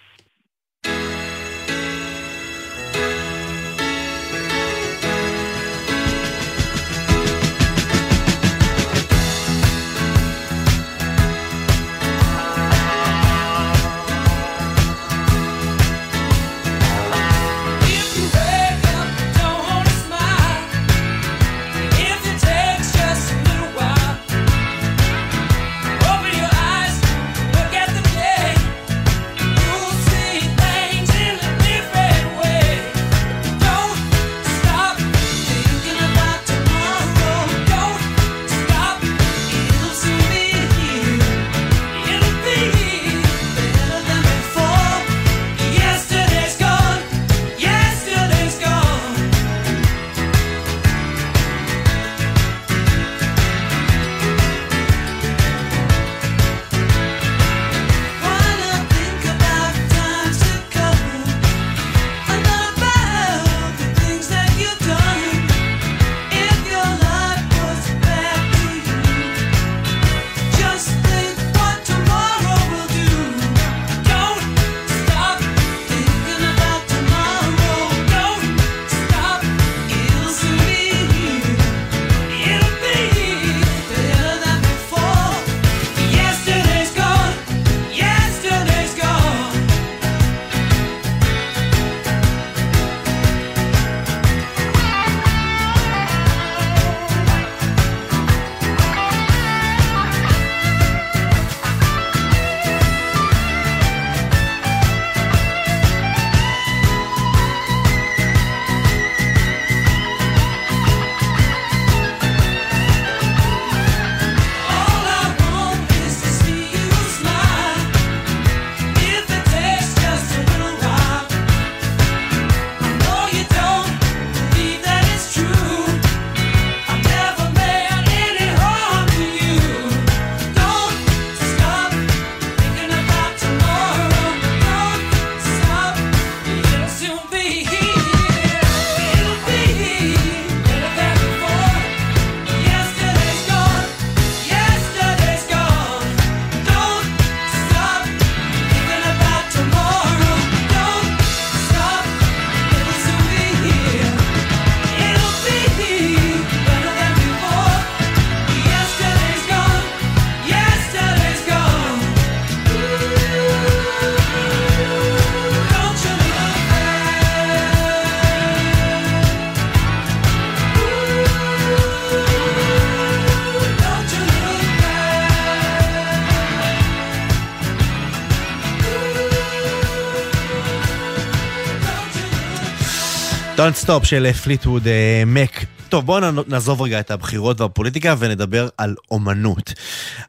Don't Stop של פליטווד מק. טוב, בואו נעזוב רגע את הבחירות והפוליטיקה ונדבר על אומנות.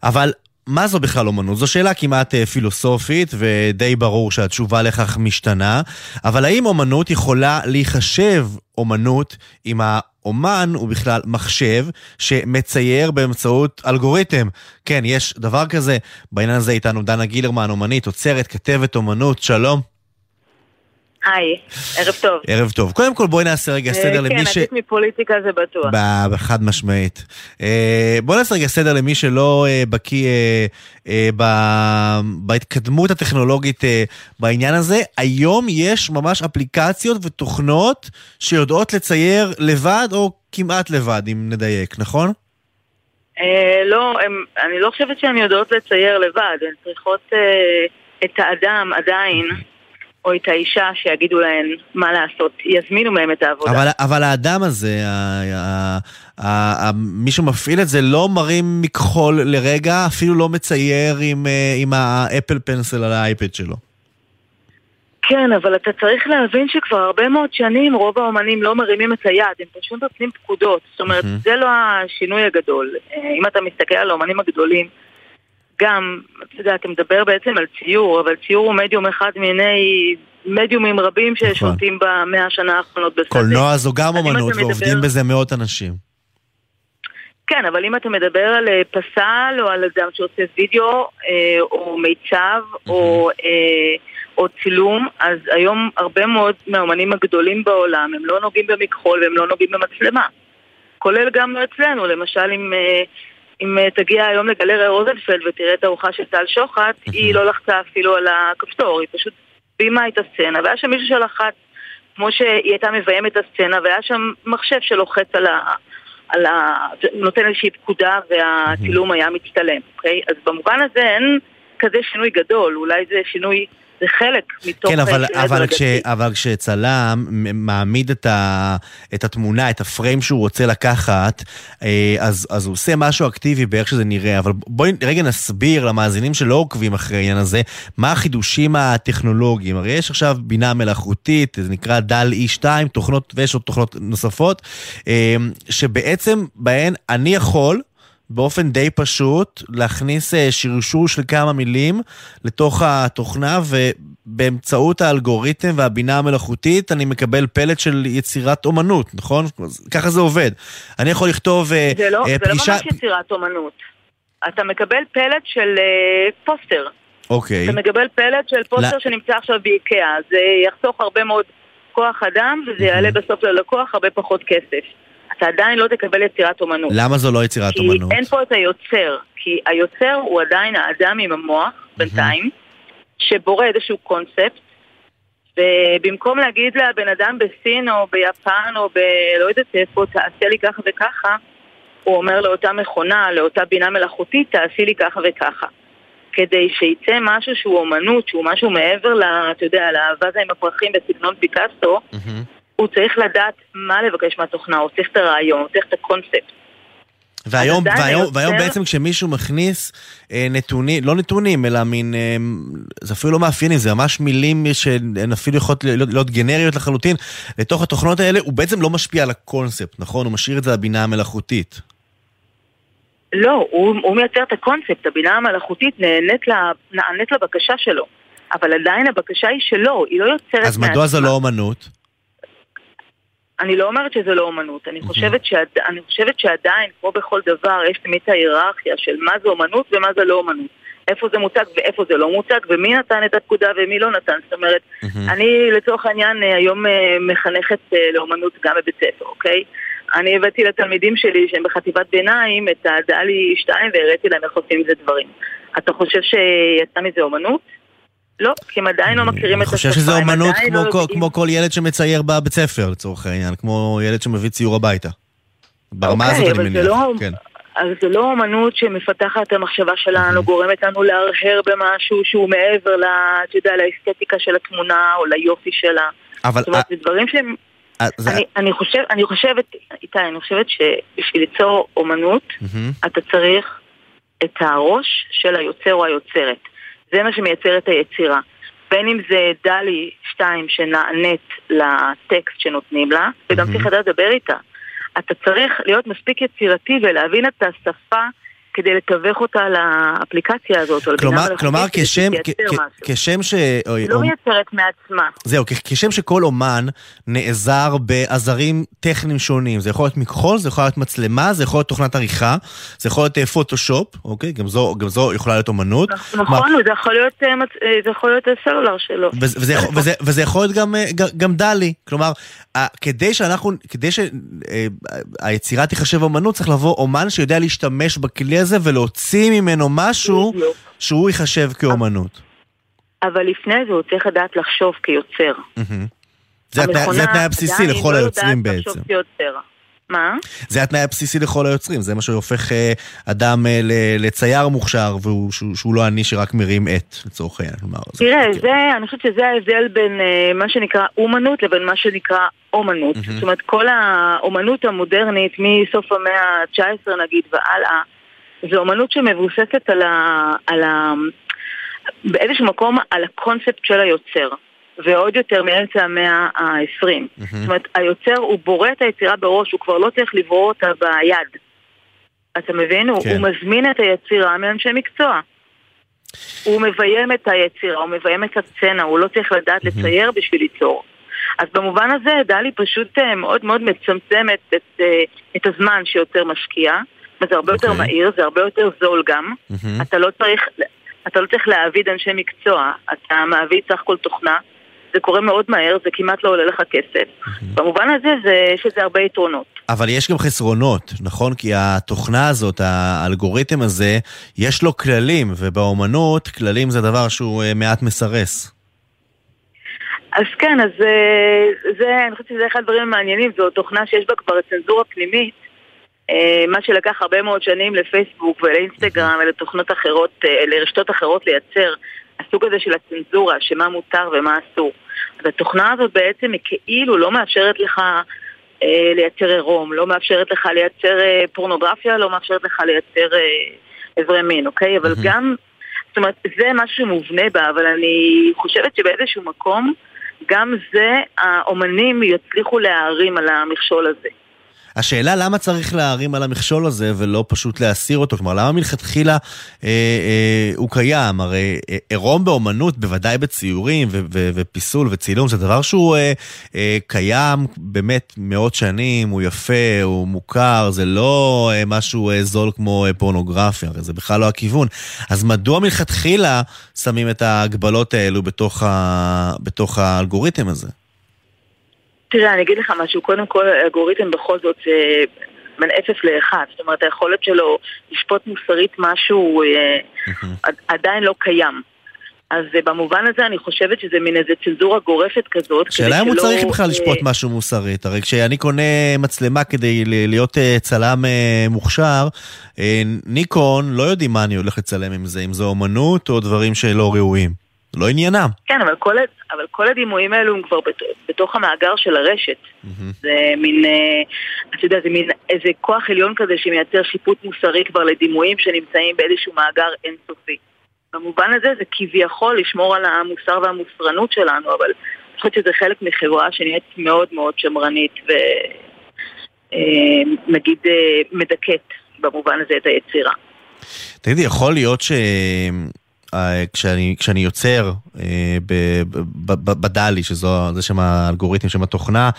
אבל מה זו בכלל אומנות? זו שאלה כמעט אה, פילוסופית, ודי ברור שהתשובה לכך משתנה, אבל האם אומנות יכולה להיחשב אומנות אם האומן הוא בכלל מחשב שמצייר באמצעות אלגוריתם? כן, יש דבר כזה. בעניין הזה איתנו דנה גילרמן, אומנית, עוצרת, כתבת אומנות, שלום. היי, ערב טוב. ערב טוב. קודם כל בואי נעשה רגע סדר כן, למי ש... כן, עדיף מפוליטיקה זה בטוח. חד משמעית. אה, בואי נעשה רגע סדר למי שלא אה, בקיא אה, בהתקדמות הטכנולוגית בעניין הזה. היום יש ממש אפליקציות ותוכנות שיודעות לצייר לבד או כמעט לבד, אם נדייק, נכון? לא, אני לא חושבת שהן יודעות לצייר לבד, הן צריכות את האדם עדיין. או את האישה שיגידו להן מה לעשות, יזמינו מהם את העבודה. אבל, אבל האדם הזה, מי שמפעיל את זה, לא מרים מכחול לרגע, אפילו לא מצייר עם, אה, עם האפל פנסל על האייפד שלו. כן, אבל אתה צריך להבין שכבר הרבה מאוד שנים רוב האומנים לא מרימים את היד, הם פשוט נותנים פקודות. זאת אומרת, mm-hmm. זה לא השינוי הגדול. אה, אם אתה מסתכל על האומנים הגדולים, גם, אתה יודע, אתה מדבר בעצם על ציור, אבל ציור הוא מדיום אחד מיני מדיומים רבים נכון. ששולטים במאה השנה האחרונות בשדה. קולנוע זו גם אמנות, ועובדים מדבר... בזה מאות אנשים. כן, אבל אם אתה מדבר על אה, פסל, או על אדם שעושה וידאו, אה, או מיצב, או, אה, או צילום, אז היום הרבה מאוד מהאומנים הגדולים בעולם, הם לא נוגעים במכחול והם לא נוגעים במצלמה. כולל גם לא אצלנו, למשל אם... אם uh, תגיע היום לגלריה רוזנפלד ותראה את הארוחה של טל שוחט, היא לא לחצה אפילו על הכפתור, היא פשוט בימה את הסצנה, והיה שם מישהו שלחץ, כמו שהיא הייתה מביימת את הסצנה, והיה שם מחשב שלוחץ על ה... על ה... נותן איזושהי פקודה והצילום היה מצטלם, אוקיי? אז במובן הזה אין כזה שינוי גדול, אולי זה שינוי זה חלק מתוך... כן, אבל, אבל, כש, אבל כשצלם מעמיד את, ה, את התמונה, את הפריים שהוא רוצה לקחת, אה, אז, אז הוא עושה משהו אקטיבי באיך שזה נראה. אבל בואי רגע נסביר למאזינים שלא עוקבים אחרי העניין הזה, מה החידושים הטכנולוגיים. הרי יש עכשיו בינה מלאכותית, זה נקרא דל E2, תוכנות, ויש עוד תוכנות נוספות, אה, שבעצם בהן אני יכול... באופן די פשוט להכניס אה, שרשור של כמה מילים לתוך התוכנה ובאמצעות האלגוריתם והבינה המלאכותית אני מקבל פלט של יצירת אומנות, נכון? ככה זה עובד. אני יכול לכתוב אה, זה לא, פגישה... זה לא ממש יצירת אומנות. אתה מקבל פלט של uh, פוסטר. אוקיי. אתה מקבל פלט של פוסטר لا... שנמצא עכשיו באיקאה. זה יחסוך הרבה מאוד כוח אדם וזה יעלה בסוף ללקוח הרבה פחות כסף. אתה עדיין לא תקבל יצירת אומנות. למה זו לא יצירת כי אומנות? כי אין פה את היוצר. כי היוצר הוא עדיין האדם עם המוח, בינתיים, שבורא איזשהו קונספט, ובמקום להגיד לבן אדם בסין או ביפן או בלא יודעת איפה, תעשה לי ככה וככה, הוא אומר לאותה מכונה, לאותה בינה מלאכותית, תעשי לי ככה וככה. כדי שיצא משהו שהוא אומנות, שהוא משהו מעבר, ל, אתה יודע, לאבזה עם הפרחים בסגנון פיקאסטו, mm-hmm. הוא צריך לדעת מה לבקש מהתוכנה, הוא צריך את הרעיון, הוא צריך את הקונספט. והיום, והיום, יותר... והיום בעצם כשמישהו מכניס אה, נתונים, לא נתונים, אלא מין, אה, זה אפילו לא מאפיינים, זה ממש מילים שהן אפילו יכולות להיות, להיות גנריות לחלוטין, לתוך התוכנות האלה, הוא בעצם לא משפיע על הקונספט, נכון? הוא משאיר את זה לבינה המלאכותית. לא, הוא, הוא מייצר את הקונספט, הבינה המלאכותית נענית, לה, נענית לבקשה שלו, אבל עדיין הבקשה היא שלו, היא לא יוצרת. אז מדוע זה לא אומנות? אני לא אומרת שזה לא אומנות, אני חושבת, שעד, אני חושבת שעדיין, כמו בכל דבר, יש תמיד את ההיררכיה של מה זה אומנות ומה זה לא אומנות. איפה זה מוצג ואיפה זה לא מוצג, ומי נתן את הפקודה ומי לא נתן. זאת אומרת, אני לצורך העניין אה, היום אה, מחנכת אה, לאומנות גם בבית ספר, אוקיי? אני הבאתי לתלמידים שלי שהם בחטיבת ביניים את הדלי 2 והראיתי להם איך עושים את זה דברים. אתה חושב שיצא מזה אומנות? לא, כי הם עדיין לא מכירים את השפה. אני חושב שזה אומנות כמו, לא כל, כמו כל ילד שמצייר בבית ספר, לצורך העניין, כמו ילד שמביא ציור הביתה. ברמה אוקיי, הזאת אני מניח, לא, כן. אז זה לא אומנות שמפתחת את המחשבה שלנו, גורמת לנו להרהר במשהו שהוא מעבר, ל, אתה יודע, לאסתטיקה של התמונה או ליופי שלה. אבל... זאת אומרת, זה דברים שהם... זה... אני, אני, חושב, אני חושבת, איתי, אני חושבת שבשביל ליצור אומנות, אתה צריך את הראש של היוצר או היוצרת. זה מה שמייצר את היצירה. בין אם זה דלי 2 שנענית לטקסט שנותנים לה, וגם צריך לדעת לדבר איתה. אתה צריך להיות מספיק יצירתי ולהבין את השפה כדי לתווך אותה לאפליקציה הזאת, או כלומר, כלומר כשם, כ- כ-. כשם ש... לא מייצרת מעצמה. זהו, כ- כשם שכל אומן נעזר בעזרים טכניים שונים, זה יכול להיות מכחול, זה יכול להיות מצלמה, זה יכול להיות תוכנת עריכה, זה יכול להיות אה, פוטושופ, אוקיי? גם זו, גם זו יכולה להיות אומנות. נכון, וזה יכול להיות, אה, מצ- אה, זה יכול להיות הסלולר שלו. וזה, וזה, יכול- וזה, וזה יכול להיות גם, אה, ג- גם דלי. כלומר, אה, כדי שאנחנו, כדי שהיצירה תיחשב אומנות, צריך לבוא אומן שיודע להשתמש בכלי הזה ולהוציא ממנו משהו בדיוק. שהוא ייחשב כאומנות. אבל לפני זה הוא צריך לדעת לחשוב כיוצר. זה התנאי- זה הבסיסי לכל לא היוצרים בעצם. מה? זה התנאי הבסיסי לכל היוצרים, זה מה שהופך אה, אדם אה, לצייר מוכשר, והוא, שהוא, שהוא לא אני שרק מרים עט, לצורך העניין. זה- תראה, כן. זה, אני חושבת שזה ההבדל בין אה, מה שנקרא אומנות לבין מה שנקרא אומנות. מהמם. זאת אומרת, כל האומנות המודרנית מסוף המאה ה-19 נגיד והלאה, זו אומנות שמבוססת על ה... על ה... באיזשהו מקום על הקונספט של היוצר. ועוד יותר מאמצע המאה ה-20. זאת אומרת, היוצר הוא בורא את היצירה בראש, הוא כבר לא צריך לברוא אותה ביד. אתה מבין? כן. הוא מזמין את היצירה מאנשי מקצוע. הוא מביים את היצירה, הוא מביים את הסצנה, הוא לא צריך לדעת לצייר בשביל ליצור. אז במובן הזה דלי פשוט אה, מאוד מאוד מצמצמת את, אה, את הזמן שיוצר משקיע. וזה הרבה יותר אוקיי. מהיר, זה הרבה יותר זול גם. מהמם. אתה לא צריך, אתה לא צריך להעביד אנשי מקצוע, אתה מעביד סך הכל תוכנה. זה קורה מאוד מהר, זה כמעט לא עולה לך כסף. במובן הזה זה, יש לזה הרבה יתרונות. אבל יש גם חסרונות, נכון? כי התוכנה הזאת, האלגוריתם הזה, יש לו כללים, ובאומנות כללים זה דבר שהוא אה, מעט מסרס. אז כן, אז אה, זה, אני חושבת שזה אחד הדברים המעניינים, זו תוכנה שיש בה כבר צנזורה פנימית, מה שלקח הרבה מאוד שנים לפייסבוק ולאינסטגרם ולתוכנות אחרות, אה, לרשתות אחרות לייצר, הסוג הזה של הצנזורה, שמה מותר ומה אסור. אז התוכנה הזאת בעצם היא כאילו לא מאפשרת לך אה, לייצר עירום, לא מאפשרת לך לייצר אה, פורנוגרפיה, לא מאפשרת לך לייצר אה, איברי מין, אוקיי? אבל. גם, זאת אומרת, זה משהו מובנה בה, אבל אני חושבת שבאיזשהו מקום, גם זה, האומנים יצליחו להערים על המכשול הזה. השאלה למה צריך להרים על המכשול הזה ולא פשוט להסיר אותו? כלומר, למה מלכתחילה אה, אה, הוא קיים? הרי אה, עירום באומנות, בוודאי בציורים ו- ו- ופיסול וצילום, זה דבר שהוא אה, אה, קיים באמת מאות שנים, הוא יפה, הוא מוכר, זה לא אה, משהו אה, זול כמו אה, פורנוגרפיה, הרי זה בכלל לא הכיוון. אז מדוע מלכתחילה שמים את ההגבלות האלו בתוך, ה- בתוך האלגוריתם הזה? תראה, אני אגיד לך משהו, קודם כל האלגוריתם בכל זאת זה בין אפס לאחד, זאת אומרת היכולת שלו לשפוט מוסרית משהו אה, עד- עדיין לא קיים. אז אה, במובן הזה אני חושבת שזה מין איזה צנזורה גורפת כזאת. כדי שאלה אם הוא צריך בכלל אה, לשפוט משהו מוסרית, הרי כשאני קונה מצלמה כדי להיות אה, צלם אה, מוכשר, אה, ניקון לא יודעים מה אני הולך לצלם עם זה, אם זו אומנות או דברים שלא ראויים. זה לא עניינם. כן, אבל כל, אבל כל הדימויים האלו הם כבר בת, בתוך המאגר של הרשת. זה מין, אה, אתה יודע, זה מין איזה כוח עליון כזה שמייצר שיפוט מוסרי כבר לדימויים שנמצאים באיזשהו מאגר אינסופי. במובן הזה זה כביכול לשמור על המוסר והמוסרנות שלנו, אבל אני חושבת שזה חלק מחברה שנהיית מאוד מאוד שמרנית ונגיד מדכאת במובן הזה את היצירה. תגידי, יכול להיות ש... אה, כשאני, כשאני יוצר אה, ב- ב- ב- בדלי, שזו זה שם האלגוריתם, שם התוכנה,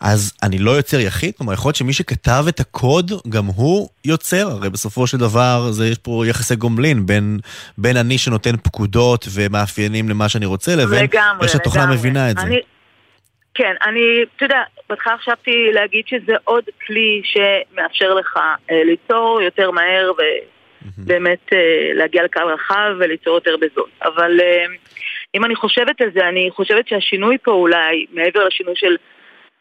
אז אני לא יוצר יחיד? כלומר, יכול להיות שמי שכתב את הקוד, גם הוא יוצר? הרי בסופו של דבר, זה, יש פה יחסי גומלין בין, בין אני שנותן פקודות ומאפיינים למה שאני רוצה, לבין לגמרי, איך שהתוכנה. מבינה את זה. אני, כן, אני, אתה יודע, בהתחלה חשבתי להגיד שזה עוד כלי שמאפשר לך אה, ליצור יותר מהר ובאמת אה, להגיע לקהל רחב וליצור יותר בזול. אבל אה, אם אני חושבת על זה, אני חושבת שהשינוי פה אולי, מעבר לשינוי של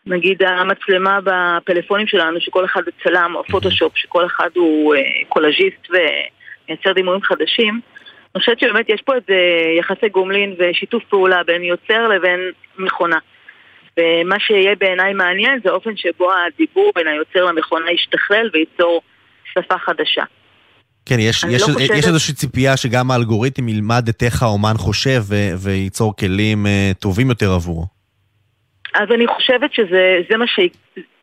נגיד המצלמה בפלאפונים שלנו, שכל אחד הוא צלם, או פוטושופ, שכל אחד הוא אה, קולאז'יסט ומייצר דימויים חדשים, אני חושבת שבאמת יש פה איזה יחסי גומלין ושיתוף פעולה בין יוצר לבין מכונה. ומה שיהיה בעיניי מעניין זה האופן שבו הדיבור בין היוצר למכונה ישתכלל וייצור שפה חדשה. כן, יש, יש, לא חושבת... יש איזושהי ציפייה שגם האלגוריתם ילמד את איך האומן חושב ו- וייצור כלים uh, טובים יותר עבורו. אז אני חושבת שזה מה ש...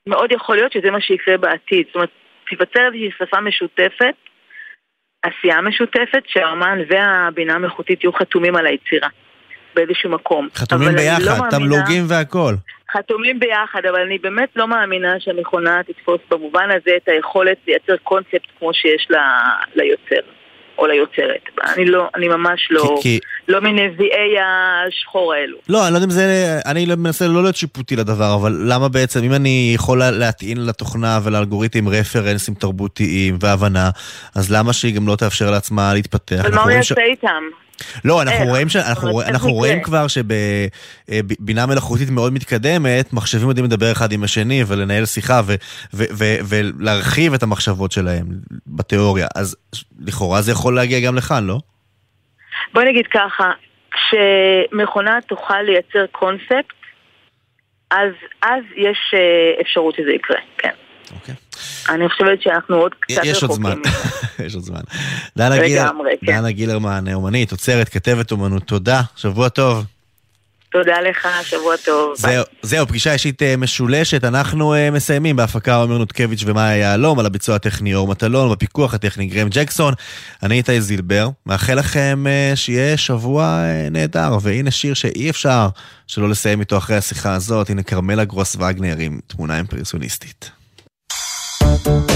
מאוד יכול להיות שזה מה שיקרה בעתיד. זאת אומרת, תיווצר איזושהי שפה משותפת, עשייה משותפת, שהאומן והבינה המלאכותית יהיו חתומים על היצירה באיזשהו מקום. חתומים ביחד, לא תמלוגים והכל. חתומים ביחד, אבל אני באמת לא מאמינה שהמכונה תתפוס במובן הזה את היכולת לייצר קונספט כמו שיש לה, ליוצר. או ליוצרת. אני לא, אני ממש לא, כי, לא מנביאי השחור האלו. לא, אני לא יודע אם זה, אני לא מנסה לא להיות שיפוטי לדבר, אבל למה בעצם, אם אני יכול להטעין לתוכנה ולאלגוריתם רפרנסים תרבותיים והבנה, אז למה שהיא גם לא תאפשר לעצמה להתפתח? אבל מה הוא יעשה ש... איתם? לא, אנחנו רואים, ש... אנחנו, אנחנו רואים כבר שבבינה מלאכותית מאוד מתקדמת, מחשבים יודעים לדבר אחד עם השני ולנהל שיחה ו... ו... ו... ולהרחיב את המחשבות שלהם בתיאוריה. אז לכאורה זה יכול להגיע גם לכאן, לא? בוא נגיד ככה, כשמכונה תוכל לייצר קונספט, אז, אז יש אה, אפשרות שזה יקרה, כן. אוקיי. אני חושבת שאנחנו עוד קצת רחוקים. יש עוד זמן, יש עוד זמן. דנה, גילר, כן. דנה גילרמן, אומנית, עוצרת, כתבת אומנות, תודה, שבוע טוב. תודה לך, שבוע טוב. זהו, זהו, פגישה אישית אה, משולשת. אנחנו uh, מסיימים בהפקה עומר נותקביץ' ומאיה יהלום, על הביצוע הטכני אור מטלון, בפיקוח הטכני גרם ג'קסון. אני איתי זילבר, מאחל לכם uh, שיהיה שבוע נהדר, והנה שיר שאי אפשר שלא לסיים איתו אחרי השיחה הזאת. הנה כרמלה גרוס וגנר עם תמונה אימפרסיוניסטית. יכולה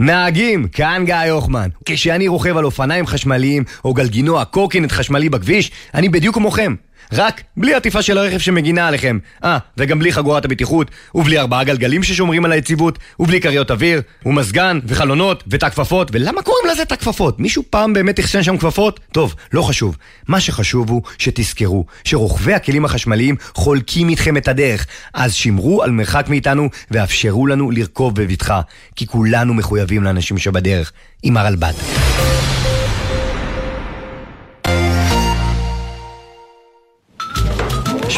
נהגים, כאן גיא הוחמן. כשאני רוכב על אופניים חשמליים או גלגינוע קורקינט חשמלי בכביש, אני בדיוק כמוכם. רק בלי עטיפה של הרכב שמגינה עליכם. אה, וגם בלי חגורת הבטיחות, ובלי ארבעה גלגלים ששומרים על היציבות, ובלי כריות אוויר, ומזגן, וחלונות, ותא כפפות, ולמה קוראים לזה תא כפפות? מישהו פעם באמת אחסן שם כפפות? טוב, לא חשוב. מה שחשוב הוא שתזכרו שרוכבי הכלים החשמליים חולקים איתכם את הדרך, אז שמרו על מרחק מאיתנו ואפשרו לנו לרכוב בבטחה, כי כולנו מחויבים לאנשים שבדרך. עם הרלב"ד.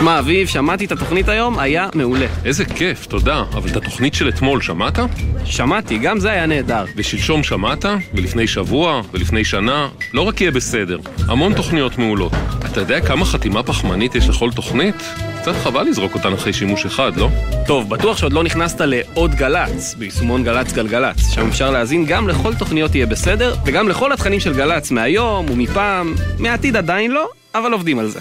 שמע, אביב, שמעתי את התוכנית היום, היה מעולה. איזה כיף, תודה. אבל את התוכנית של אתמול שמעת? שמעתי, גם זה היה נהדר. ושלשום שמעת? ולפני שבוע? ולפני שנה? לא רק יהיה בסדר, המון תוכניות מעולות. אתה יודע כמה חתימה פחמנית יש לכל תוכנית? קצת חבל לזרוק אותן אחרי שימוש אחד, לא? טוב, בטוח שעוד לא נכנסת לעוד גל"צ, ביישומון גל"צ גלגלצ. שם אפשר להאזין גם לכל תוכניות יהיה בסדר, וגם לכל התכנים של גל"צ מהיום ומפעם. מהעתיד עדיין לא, אבל עובדים על זה.